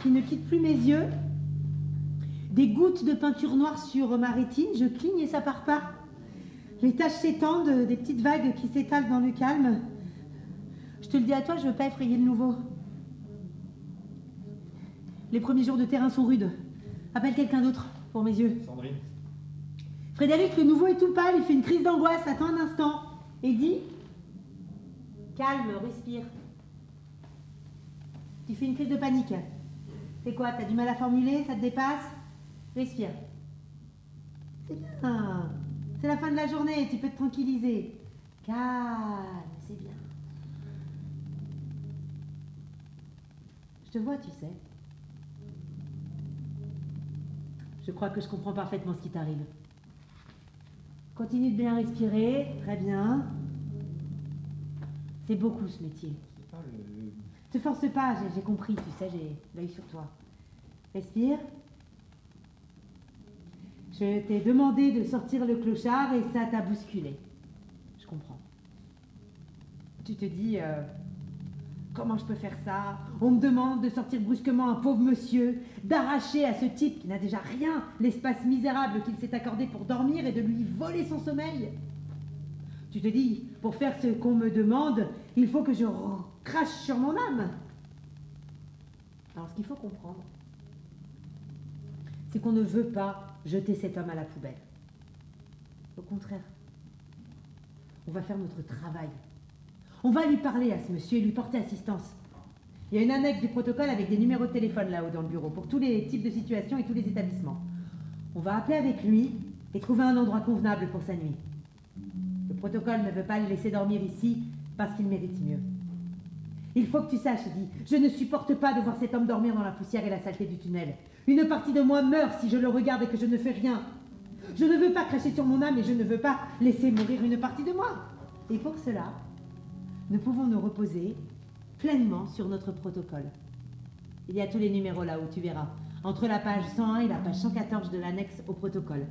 qui ne quittent plus mes yeux. Des gouttes de peinture noire sur ma rétine. Je cligne et ça part pas. Les taches s'étendent, des petites vagues qui s'étalent dans le calme. Je te le dis à toi, je veux pas effrayer le nouveau. Les premiers jours de terrain sont rudes. Appelle quelqu'un d'autre pour mes yeux. Sandrine Frédéric, le nouveau est tout pâle, il fait une crise d'angoisse. Attends un instant. Et dis Calme, respire. Tu fais une crise de panique. C'est quoi T'as du mal à formuler Ça te dépasse? Respire. C'est bien. C'est la fin de la journée, tu peux te tranquilliser. Calme, c'est bien. Je te vois, tu sais. Je crois que je comprends parfaitement ce qui t'arrive. Continue de bien respirer, très bien. C'est beaucoup ce métier. Pas le... Te force pas, j'ai- j'ai compris, tu sais, j'ai l'œil sur toi. Respire. Je t'ai demandé de sortir le clochard et ça t'a bousculé. Je comprends. Tu te dis, euh, comment je peux faire ça? On me demande de sortir brusquement un pauvre monsieur, d'arracher à ce type qui n'a déjà rien l'espace misérable qu'il s'est accordé pour dormir et de lui voler son sommeil. Tu te dis, pour faire ce qu'on me demande, il faut que je crache sur mon âme. Alors ce qu'il faut comprendre, c'est qu'on ne veut pas jeter cet homme à la poubelle. Au contraire, on va faire notre travail. On va lui parler à ce monsieur et lui porter assistance. Il y a une annexe du protocole avec des numéros de téléphone là-haut dans le bureau pour tous les types de situations et tous les établissements. On va appeler avec lui et trouver un endroit convenable pour sa nuit. Le protocole ne veut pas le laisser dormir ici parce qu'il mérite mieux. Il faut que tu saches, dit, je ne supporte pas de voir cet homme dormir dans la poussière et la saleté du tunnel. Une partie de moi meurt si je le regarde et que je ne fais rien. Je ne veux pas cracher sur mon âme et je ne veux pas laisser mourir une partie de moi. Et pour cela, nous pouvons nous reposer pleinement sur notre protocole. Il y a tous les numéros là où tu verras, entre la page 101 et la page 114 de l'annexe au protocole.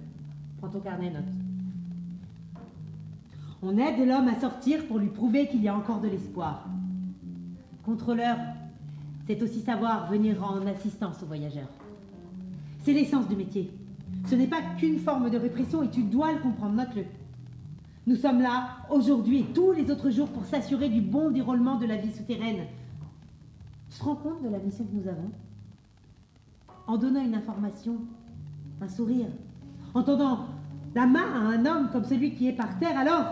Prends ton carnet, note. On aide l'homme à sortir pour lui prouver qu'il y a encore de l'espoir. Contrôleur, c'est aussi savoir venir en assistance aux voyageurs. C'est l'essence du métier. Ce n'est pas qu'une forme de répression et tu dois le comprendre, note-le. Nous sommes là, aujourd'hui et tous les autres jours, pour s'assurer du bon déroulement de la vie souterraine. Tu te rends compte de la mission que nous avons? En donnant une information, un sourire, en tendant la main à un homme comme celui qui est par terre, alors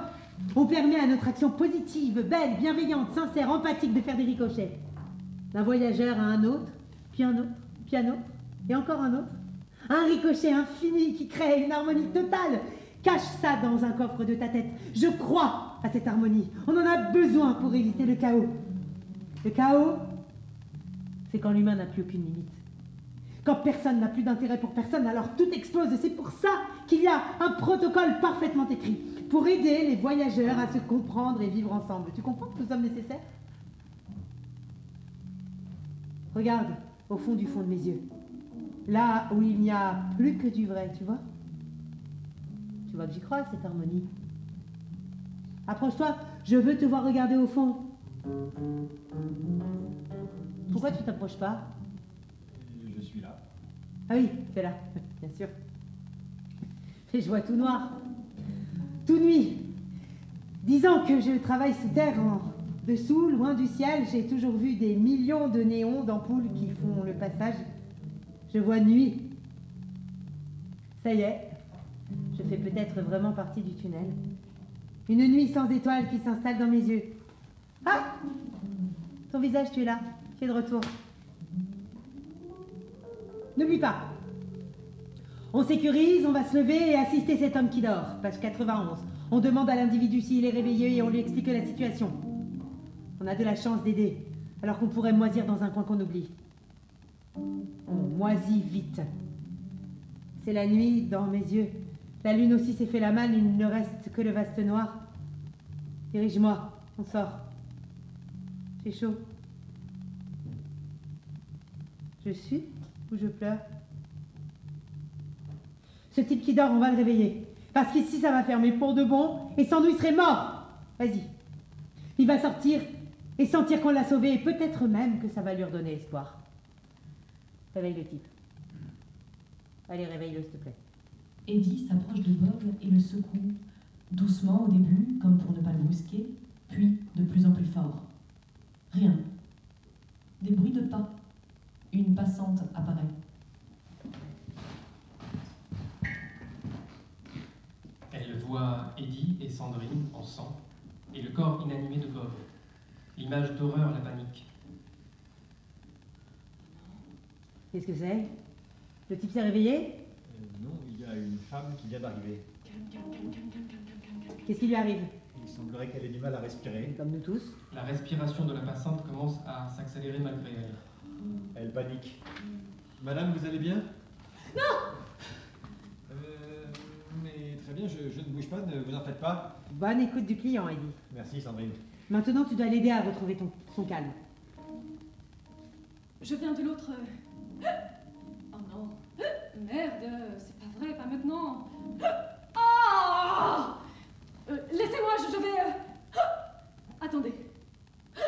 On permet à notre action positive, belle, bienveillante, sincère, empathique de faire des ricochets. D'un voyageur à un autre, puis un autre, puis un autre, et encore un autre. Un ricochet infini qui crée une harmonie totale. Cache ça dans un coffre de ta tête. Je crois à cette harmonie. On en a besoin pour éviter le chaos. Le chaos, c'est quand l'humain n'a plus aucune limite. Quand personne n'a plus d'intérêt pour personne, alors tout explose. C'est pour ça qu'il y a un protocole parfaitement écrit pour aider les voyageurs à se comprendre et vivre ensemble. Tu comprends que nous sommes nécessaires? Regarde au fond du fond de mes yeux. Là où il n'y a plus que du vrai, tu vois? Tu vois que j'y crois à cette harmonie. Approche-toi, je veux te voir regarder au fond. Pourquoi tu t'approches pas? Je suis là. Ah oui, c'est là, (laughs) bien sûr. Et je vois tout noir, tout nuit. Disant que je travaille sous terre, en dessous, loin du ciel, j'ai toujours vu des millions de néons, d'ampoules qui font le passage. Je vois nuit. Ça y est, je fais peut-être vraiment partie du tunnel. Une nuit sans étoiles qui s'installe dans mes yeux. Ah Ton visage, tu es là. Tu es de retour. N'oublie pas. On sécurise, on va se lever et assister cet homme qui dort. Page 91. On demande à l'individu s'il est réveillé et on lui explique la situation. On a de la chance d'aider, alors qu'on pourrait moisir dans un coin qu'on oublie. On moisit vite. C'est la nuit dans mes yeux. La lune aussi s'est fait la malle, il ne reste que le vaste noir. Dirige-moi, on sort. J'ai chaud. Je suis ou je pleure? Ce type qui dort, on va le réveiller. Parce qu'ici, ça va fermer pour de bon, et sans nous, il serait mort. Vas-y. Il va sortir et sentir qu'on l'a sauvé, et peut-être même que ça va lui redonner espoir. Réveille le type. Allez, réveille-le, s'il te plaît. Eddie s'approche de Bob et le secoue, doucement au début, comme pour ne pas le brusquer, puis de plus en plus fort. Rien. Des bruits de pas. Une passante apparaît. Elle voit Eddie et Sandrine en sang, et le corps inanimé de Bob. L'image d'horreur la panique. Qu'est-ce que c'est? Le type s'est réveillé? Y a une femme qui vient d'arriver. Qu'est-ce qui lui arrive? Il semblerait qu'elle ait du mal à respirer. Comme nous tous. La respiration de la passante commence à s'accélérer malgré elle. Elle panique. Madame, vous allez bien? Non euh, Mais très bien, je, je ne bouge pas, ne vous en faites pas. Bonne écoute du client, Eddie. Merci Sandrine. Maintenant, tu dois l'aider à retrouver ton, son calme. Je viens de l'autre. Oh non. Merde, vrai, pas maintenant. (gasps) Ah Euh, Laissez-moi, je, je vais. euh, (gasps) Attendez. (gasps)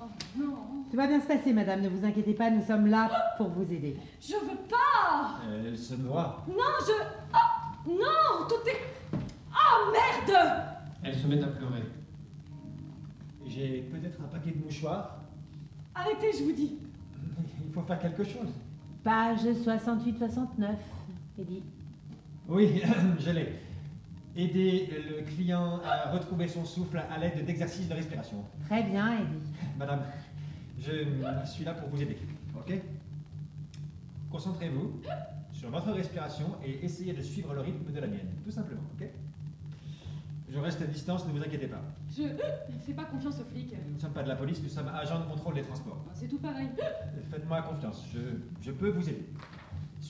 Oh non. Tout va bien se passer, madame, ne vous inquiétez pas, nous sommes là pour vous aider. Je veux pas Elle se noie. Non, je. Oh Non Tout est. Ah merde Elle se met à pleurer. J'ai peut-être un paquet de mouchoirs. Arrêtez, je vous dis. Il faut faire quelque chose. Page 68-69, Eddie. Oui, (clears throat) je l'ai. Aider le client à retrouver son souffle à l'aide d'exercices de respiration. Très bien, Eddie. Madame, je suis là pour vous aider, ok? Concentrez-vous sur votre respiration et essayez de suivre le rythme de la mienne, tout simplement, ok? Je reste à distance, ne vous inquiétez pas. Je. Fais pas confiance aux flics. Nous ne sommes pas de la police, nous sommes agents de contrôle des transports. C'est tout pareil. Faites-moi confiance, je, je peux vous aider.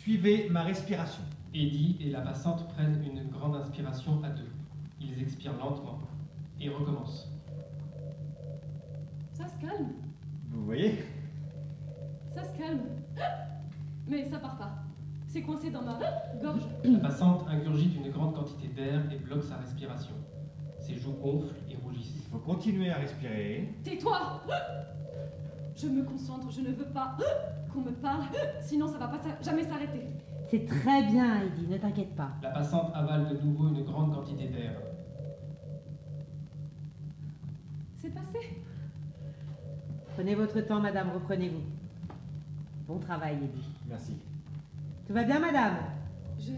Suivez ma respiration. Eddie et la passante prennent une grande inspiration à deux. Ils expirent lentement et recommencent. Ça se calme. Vous voyez? Ça se calme. Mais ça part pas. C'est coincé dans ma gorge. La passante ingurgite une grande quantité d'air et bloque sa respiration. Ses joues gonflent et rougissent. Il faut continuer à respirer. Tais-toi Je me concentre, je ne veux pas (gasps) qu'on me parle, (gasps) sinon ça va pas jamais s'arrêter. C'est très bien, Eddie, ne t'inquiète pas. La passante avale de nouveau une grande quantité d'air. C'est passé. Prenez votre temps, madame, reprenez-vous. Bon travail, Eddie. Merci. Tout va bien, madame? Je.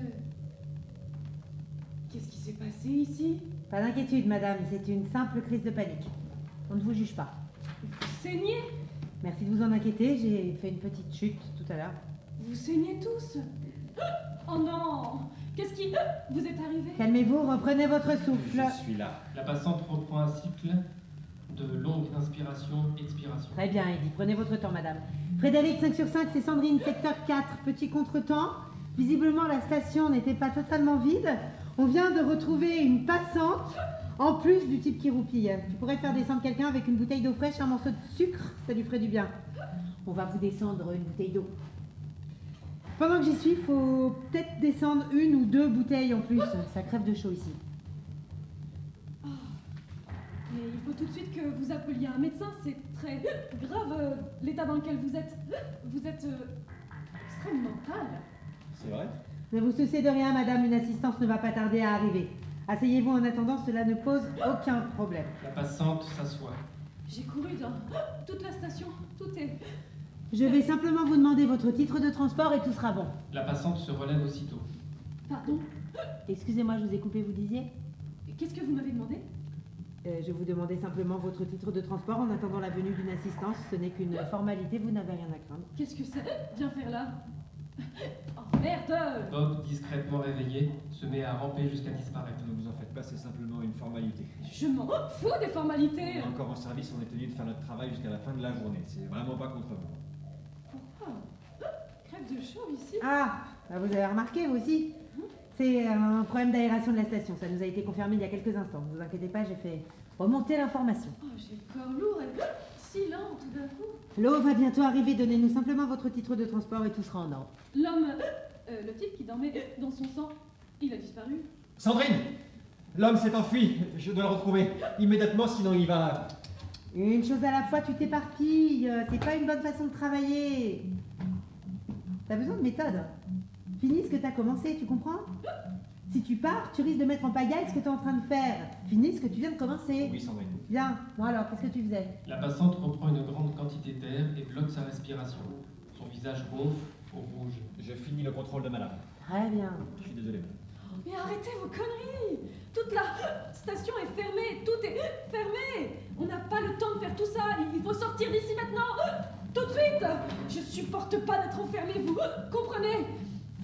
Qu'est-ce qui se s'est passé ici? Pas d'inquiétude, madame, c'est une simple crise de panique. On ne vous juge pas. Vous saignez? Merci de vous en inquiéter, j'ai fait une petite chute tout à l'heure. Vous saignez tous (gasps) Oh non Qu'est-ce qui vous est arrivé? Calmez-vous, reprenez votre souffle. Je suis là. La passante reprend un cycle de longue inspiration-expiration. Très bien, Eddie, prenez votre temps, madame. Frédéric, 5 sur 5, c'est Sandrine, secteur 4, petit contretemps. Visiblement, la station n'était pas totalement vide. On vient de retrouver une passante, en plus du type qui roupille. Tu pourrais faire descendre quelqu'un avec une bouteille d'eau fraîche et un morceau de sucre, ça lui ferait du bien. On va vous descendre une bouteille d'eau. Pendant que j'y suis, faut peut-être descendre une ou deux bouteilles en plus. Ça crève de chaud ici. Mais il faut tout de suite que vous appeliez un médecin, c'est très grave euh, l'état dans lequel vous êtes. Vous êtes euh, extrêmement pâle. C'est vrai? Ne vous souciez de rien, madame, une assistance ne va pas tarder à arriver. Asseyez-vous en attendant, cela ne pose aucun problème. La passante s'assoit. J'ai couru dans toute la station, tout est. Je vais simplement vous demander votre titre de transport et tout sera bon. La passante se relève aussitôt. Pardon? Excusez-moi, je vous ai coupé, vous disiez? Qu'est-ce que vous m'avez demandé? Euh, Je vous demandais simplement votre titre de transport en attendant la venue d'une assistance. Ce n'est qu'une formalité, vous n'avez rien à craindre. Qu'est-ce que ça vient faire là? (laughs) Oh merde Bob, discrètement réveillé, se met à ramper jusqu'à disparaître. Ne vous en faites pas, c'est simplement une formalité. Je m'en fous des On formalités est encore en service, on est tenu de faire notre travail jusqu'à la fin de la journée. C'est vraiment pas contre vous. Pourquoi Crève de chaud ici Ah, bah vous avez remarqué, vous aussi C'est un problème d'aération de la station. Ça nous a été confirmé il y a quelques instants. Ne vous inquiétez pas, j'ai fait remonter l'information. Oh, j'ai le corps lourd et si lent tout d'un coup. L'eau va bientôt arriver. Donnez-nous simplement votre titre de transport et tout sera en ordre. L'homme, euh, le type qui dormait dans son sang, il a disparu. Sandrine L'homme s'est enfui, je dois le retrouver. Immédiatement, sinon il va... Une chose à la fois, tu t'éparpilles. euh, C'est pas une bonne façon de travailler. T'as besoin de méthode. Finis ce que t'as commencé, tu comprends? Si tu pars, tu risques de mettre en pagaille ce que t'es en train de faire. Finis ce que tu viens de commencer. Oui, Sandrine. Bien. Bon alors, qu'est-ce que tu faisais? La passante reprend une grande quantité d'air et bloque sa respiration. Son visage gonfle au rouge. Je finis le contrôle de madame. Très bien. Je suis désolé, madame. Mais arrêtez vos conneries Toute la station est fermée, tout est fermé On n'a pas le temps de faire tout ça, il faut sortir d'ici maintenant Tout de suite Je supporte pas d'être enfermé, vous comprenez?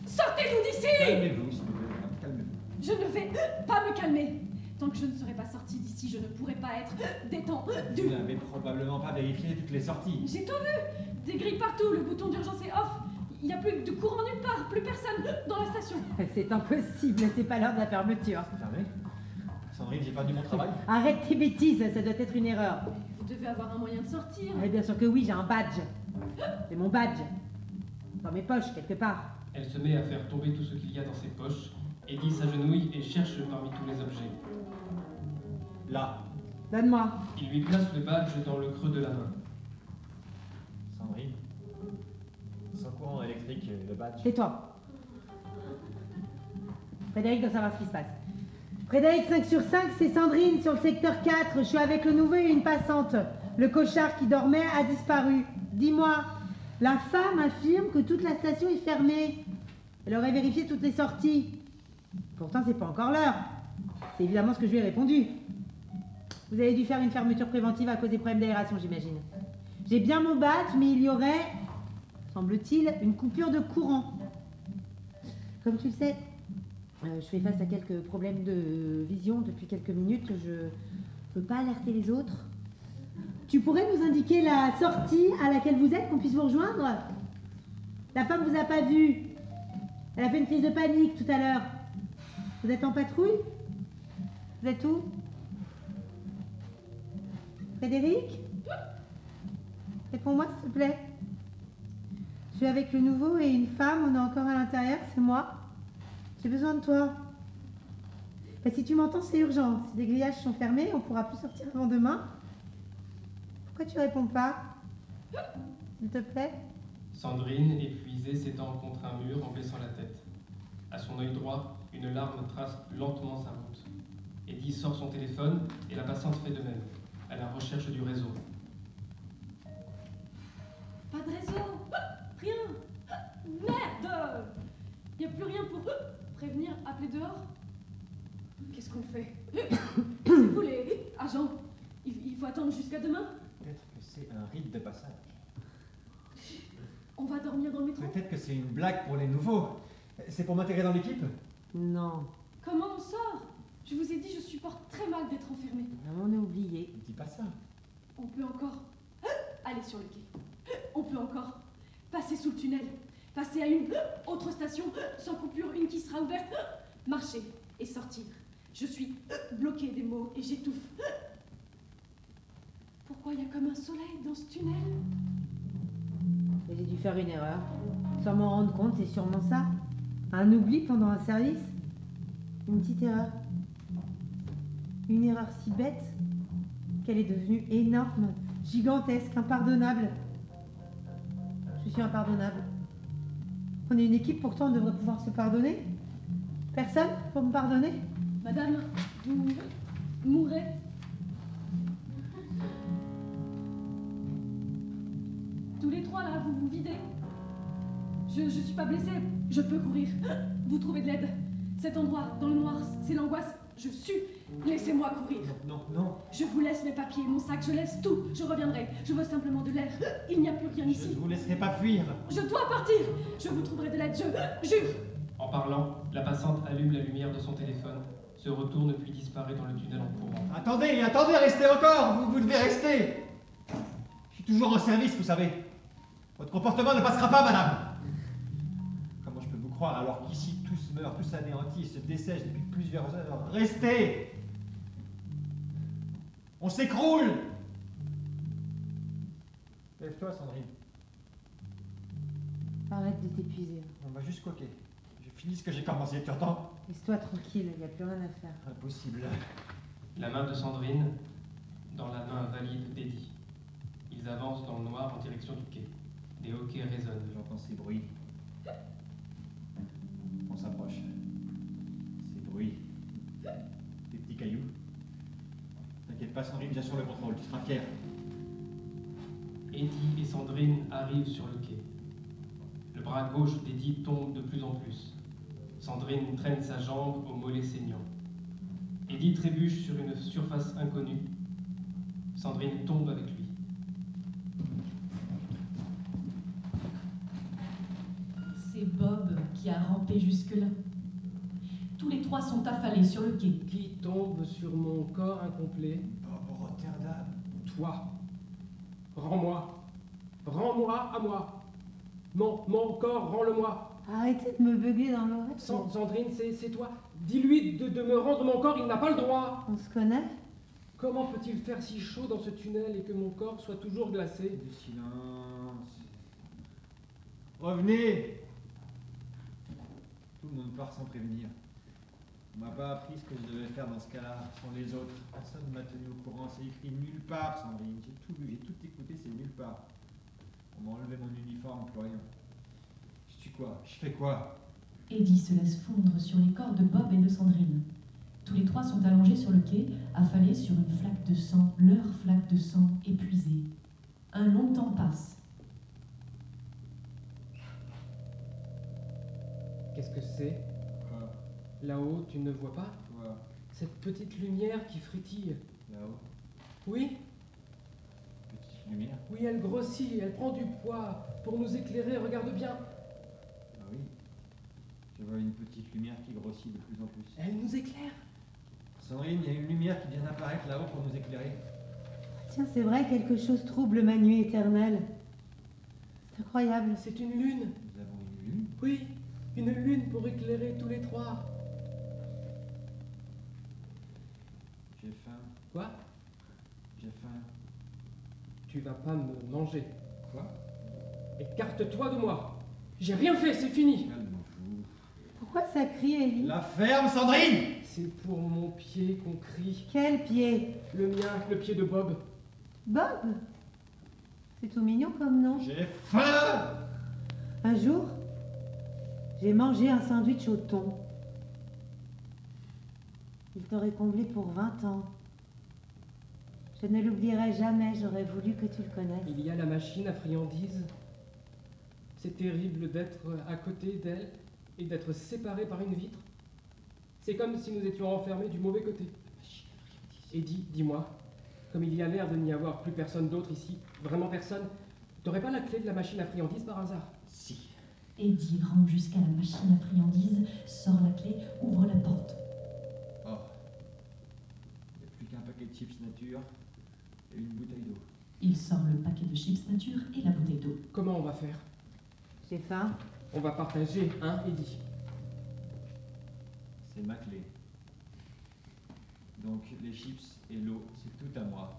Sortez-vous d'ici Calmez-vous, s'il vous plaît, madame, calmez-vous. Je ne vais pas me calmer Tant que je ne serai pas sortie d'ici, je ne pourrai pas être détendue Vous n'avez probablement pas vérifié toutes les sorties. J'ai tout vu Des grilles partout, le bouton d'urgence est off Il n'y a plus de courant nulle part, plus personne dans la station (laughs) C'est impossible, c'est pas l'heure de la fermeture. C'est fermé Sandrine, j'ai perdu mon travail. Arrête tes bêtises, ça doit être une erreur. Vous devez avoir un moyen de sortir Eh bien sûr que oui, j'ai un badge. C'est mon badge. Dans mes poches, quelque part. Elle se met à faire tomber tout ce qu'il y a dans ses poches. Eddie s'agenouille et cherche parmi tous les objets. Là, Donne-moi. Il lui place le badge dans le creux de la main. Sandrine. Sans courant électrique, le badge. Tais-toi. Frédéric doit savoir ce qui se passe. Frédéric, 5 sur 5, c'est Sandrine sur le secteur 4. Je suis avec le nouveau et une passante. Le cochard qui dormait a disparu. Dis-moi, la femme affirme que toute la station est fermée. Elle aurait vérifié toutes les sorties. Pourtant, c'est pas encore l'heure. C'est évidemment ce que je lui ai répondu. Vous avez dû faire une fermeture préventive à cause des problèmes d'aération, j'imagine. J'ai bien mon badge, mais il y aurait, semble-t-il, une coupure de courant. Comme tu le sais, euh, je fais face à quelques problèmes de vision depuis quelques minutes. Je ne peux pas alerter les autres. Tu pourrais nous indiquer la sortie à laquelle vous êtes, qu'on puisse vous rejoindre? La femme vous a pas vu. Elle a fait une crise de panique tout à l'heure. Vous êtes en patrouille? Vous êtes où? Frédéric? Réponds-moi s'il te plaît. Je suis avec le nouveau et une femme, on est encore à l'intérieur, c'est moi. J'ai besoin de toi. Bah, si tu m'entends, c'est urgent. Si les grillages sont fermés, on pourra plus sortir avant demain. Pourquoi tu réponds pas? S'il te plaît Sandrine, épuisée, s'étend contre un mur en baissant la tête. À son œil droit, une larme trace lentement sa route. Eddie sort son téléphone et la passante fait de même, à la recherche du réseau. Pas de réseau. Rien. Merde. Il n'y a plus rien pour prévenir, appeler dehors. Qu'est-ce qu'on fait? C'est vous les agents il, il faut attendre jusqu'à demain. Peut-être que c'est un rite de passage. On va dormir dans le métro. Peut-être que c'est une blague pour les nouveaux. C'est pour m'intégrer dans l'équipe Non, Comment on sort? Je vous ai dit, je supporte très mal d'être enfermée. on a oublié. Ne dis pas ça. On peut encore aller sur le quai. On peut encore passer sous le tunnel. Passer à une autre station sans coupure, une qui sera ouverte. Marcher et sortir. Je suis bloquée des mots et j'étouffe. Pourquoi il y a comme un soleil dans ce tunnel? J'ai dû faire une erreur. Sans m'en rendre compte, c'est sûrement ça. Un oubli pendant un service? Une petite erreur? Une erreur si bête qu'elle est devenue énorme, gigantesque, impardonnable. Je suis impardonnable. On est une équipe, pourtant on devrait pouvoir se pardonner. Personne pour me pardonner? Madame, vous mourrez. Tous les trois là, vous vous videz. Je, je suis pas blessée, je peux courir. Vous trouvez de l'aide. Cet endroit, dans le noir, c'est l'angoisse. Je sue. Laissez-moi courir. Non, non, non. Je vous laisse mes papiers, mon sac, je laisse tout. Je reviendrai. Je veux simplement de l'air. Il n'y a plus rien Je ne ici. vous laisserai pas fuir. Je dois partir. Je vous trouverai de l'aide, je jure. En parlant, la passante allume la lumière de son téléphone, se retourne puis disparaît dans le tunnel en courant. Attendez, attendez, restez encore Vous, vous devez rester Je suis toujours en service, vous savez. Votre comportement ne passera pas, madame croire alors qu'ici tous meurent, tous anéantis, se dessèchent depuis plusieurs heures Restez On s'écroule Lève-toi, Sandrine. Arrête de t'épuiser. On va jusqu'au quai. Je finis ce que j'ai commencé, tu entends? Laisse-toi tranquille, il n'y a plus rien à faire. Impossible. La main de Sandrine dans la main valide d'Eddie. Ils avancent dans le noir en direction du quai. Des hoquets résonnent. J'entends ces bruits. S'approche. Ces bruits. Des petits cailloux. T'inquiète pas, Sandrine, j'assure le contrôle, tu seras fier. Eddie et Sandrine arrivent sur le quai. Le bras gauche d'Eddie tombe de plus en plus. Sandrine traîne sa jambe au mollet saignant. Eddie trébuche sur une surface inconnue. Sandrine tombe avec lui. C'est Bob qui a rampé jusque-là. Tous les trois sont affalés sur le quai. Qui tombe sur mon corps incomplet Bob Rotterdam. Toi. Rends-moi. Rends-moi à moi. Mon, mon corps, rends-le-moi. Arrêtez de me beugler dans l'oreille. San- Sandrine, c'est c'est toi. Dis-lui de, de me rendre mon corps, il n'a pas le droit. On se connaît? Comment peut-il faire si chaud dans ce tunnel et que mon corps soit toujours glacé? Du silence. Revenez Tout le monde part sans prévenir. On m'a pas appris ce que je devais faire dans ce cas-là, sans les autres. Personne ne m'a tenu au courant, c'est écrit nulle part, Sandrine. J'ai tout lu, j'ai tout écouté, c'est nulle part. On m'a enlevé mon uniforme, plus. Je suis quoi? Je fais quoi? Eddie se laisse fondre sur les corps de Bob et de Sandrine. Tous les trois sont allongés sur le quai, affalés sur une flaque de sang, leur flaque de sang épuisée. Un long temps passe. Qu'est-ce que c'est Quoi Là-haut, tu ne vois pas Quoi Cette petite lumière qui frétille. Là-haut Oui, Petite lumière oui, elle grossit, elle prend du poids. Pour nous éclairer, regarde bien. Ah oui. Je vois une petite lumière qui grossit de plus en plus. Elle nous éclaire. Sandrine, il y a une lumière qui vient d'apparaître là-haut pour nous éclairer. Tiens, c'est vrai, quelque chose trouble ma nuit éternelle. C'est incroyable. C'est une lune. Nous avons une lune Oui, une lune pour éclairer tous les trois. J'ai faim, Quoi? J'ai faim. Tu vas pas me manger. Quoi? Écarte-toi de moi. J'ai rien fait, c'est fini. Calme-vous. Pourquoi ça crie, Ellie La ferme, Sandrine C'est pour mon pied qu'on crie. Quel pied? Le mien, le pied de Bob. Bob? C'est tout mignon comme nom. J'ai faim Un jour, j'ai mangé un sandwich au thon. Il t'aurait comblé pour 20 ans. Je ne l'oublierai jamais, j'aurais voulu que tu le connaisses. Il y a la machine à friandises. C'est terrible d'être à côté d'elle et d'être séparé par une vitre. C'est comme si nous étions enfermés du mauvais côté. Eddie, dis-moi, comme il y a l'air de n'y avoir plus personne d'autre ici, vraiment personne, t'aurais pas la clé de la machine à friandises par hasard? Si. Eddie rentre jusqu'à la machine à friandises, sort la clé, ouvre la porte. Oh. Il n'y a plus qu'un paquet de chips nature et une bouteille d'eau. Il sort le paquet de chips nature et la bouteille d'eau. Comment on va faire? J'ai faim. On va partager, hein, Eddie C'est ma clé. Donc les chips et l'eau, c'est tout à moi.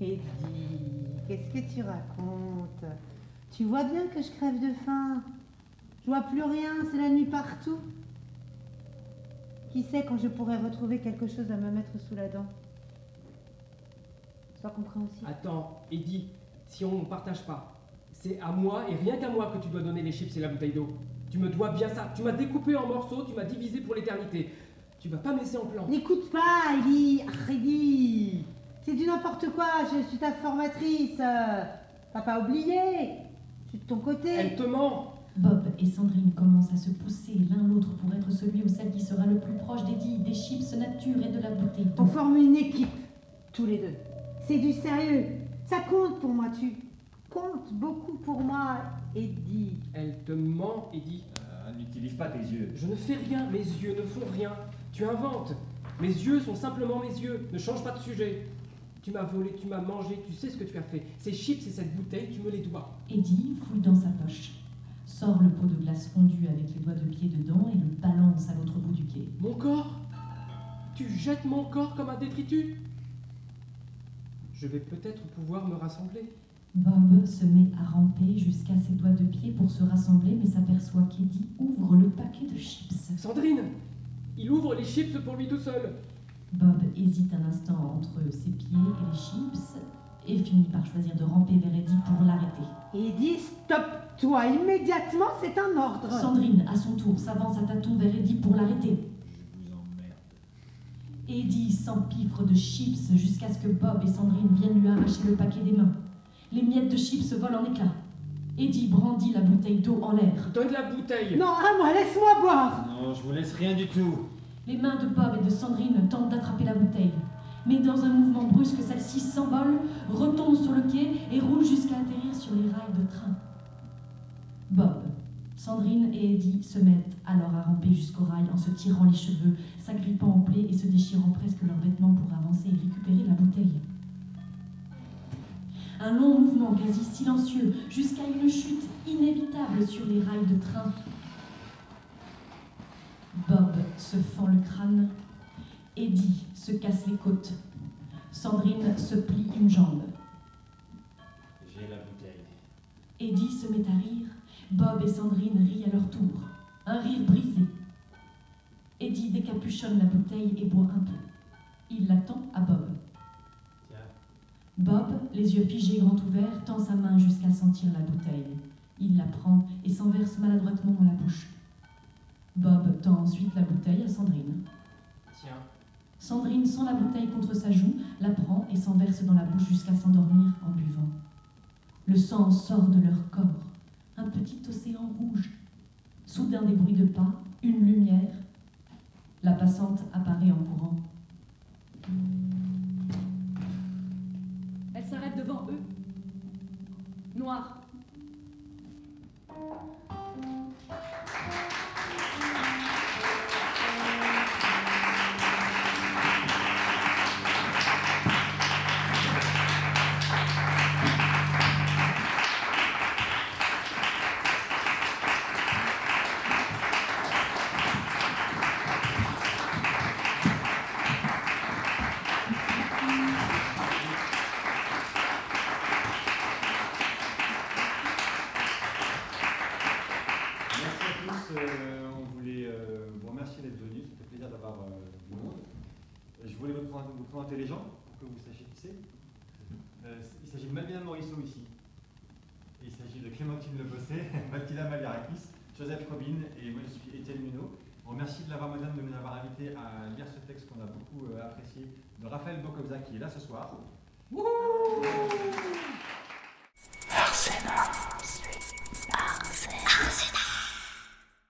Eddie, qu'est-ce que tu racontes? Tu vois bien que je crève de faim. Je vois plus rien, c'est la nuit partout. Qui sait quand je pourrais retrouver quelque chose à me mettre sous la dent? Sois compréhensif. Attends, Eddie, si on ne partage pas, c'est à moi et rien qu'à moi que tu dois donner les chips et la bouteille d'eau. Tu me dois bien ça. Tu m'as découpé en morceaux, tu m'as divisé pour l'éternité. Tu vas pas me laisser en plan. N'écoute pas, Ellie Ah, C'est du n'importe quoi, je suis ta formatrice T'as pas oublié? Suis de ton côté Elle te ment Bob et Sandrine commencent à se pousser l'un l'autre pour être celui ou celle qui sera le plus proche d'Eddie, des chips nature et de la bouteille On forme une équipe, tous les deux. C'est du sérieux. Ça compte pour moi, tu comptes beaucoup pour moi, Eddie. Elle te ment, Eddie. Euh, N'utilise pas tes yeux. Je ne fais rien, mes yeux ne font rien. Tu inventes. Mes yeux sont simplement mes yeux. Ne change pas de sujet. Tu m'as volé, tu m'as mangé, tu sais ce que tu as fait. Ces chips et cette bouteille, tu me les dois. Eddie fouille dans sa poche, sort le pot de glace fondu avec les doigts de pied dedans et le balance à l'autre bout du quai. Mon corps? Tu jettes mon corps comme un détritus? Je vais peut-être pouvoir me rassembler. Bob se met à ramper jusqu'à ses doigts de pied pour se rassembler, mais s'aperçoit qu'Eddie ouvre le paquet de chips. Sandrine Il ouvre les chips pour lui tout seul. Bob hésite un instant entre ses pieds et les chips et finit par choisir de ramper vers Eddie pour l'arrêter. Eddie, stop-toi immédiatement, c'est un ordre. Sandrine, à son tour, s'avance à tâtons vers Eddie pour l'arrêter. Je vous emmerde. Eddie s'empiffre de chips jusqu'à ce que Bob et Sandrine viennent lui arracher le paquet des mains. Les miettes de chips volent en éclats. Eddie brandit la bouteille d'eau en l'air. Donne la bouteille Non, à moi, laisse-moi boire. Non, je vous laisse rien du tout. Les mains de Bob et de Sandrine tentent d'attraper la bouteille. Mais dans un mouvement brusque, celle-ci s'envole, retombe sur le quai et roule jusqu'à atterrir sur les rails de train. Bob, Sandrine et Eddie se mettent alors à ramper jusqu'au rail en se tirant les cheveux, s'agrippant aux plaies et se déchirant presque leurs vêtements pour avancer et récupérer la bouteille. Un long mouvement quasi silencieux jusqu'à une chute inévitable sur les rails de train. Bob se fend le crâne. Eddie se casse les côtes. Sandrine se plie une jambe. J'ai la bouteille. Eddie se met à rire. Bob et Sandrine rient à leur tour. Un rire brisé. Eddie décapuchonne la bouteille et boit un peu. Il l'attend à Bob. Tiens. Bob, les yeux figés grands ouverts, tend sa main jusqu'à sentir la bouteille. Il la prend et s'en verse maladroitement dans la bouche. Bob tend ensuite la bouteille à Sandrine. Tiens. Sandrine sent la bouteille contre sa joue, la prend et s'en verse dans la bouche jusqu'à s'endormir en buvant. Le sang sort de leur corps, un petit océan rouge. Soudain des bruits de pas, une lumière. La passante apparaît en courant. Elle s'arrête devant eux. Noir. Clémentine Lebosset, (laughs) Mathilda Maliarakis, Joseph Robin et moi je suis Étienne Munot. On remercie de l'avoir madame de nous avoir invité à lire ce texte qu'on a beaucoup euh, apprécié de Raphaël Bocobza qui est là ce soir. Wouhou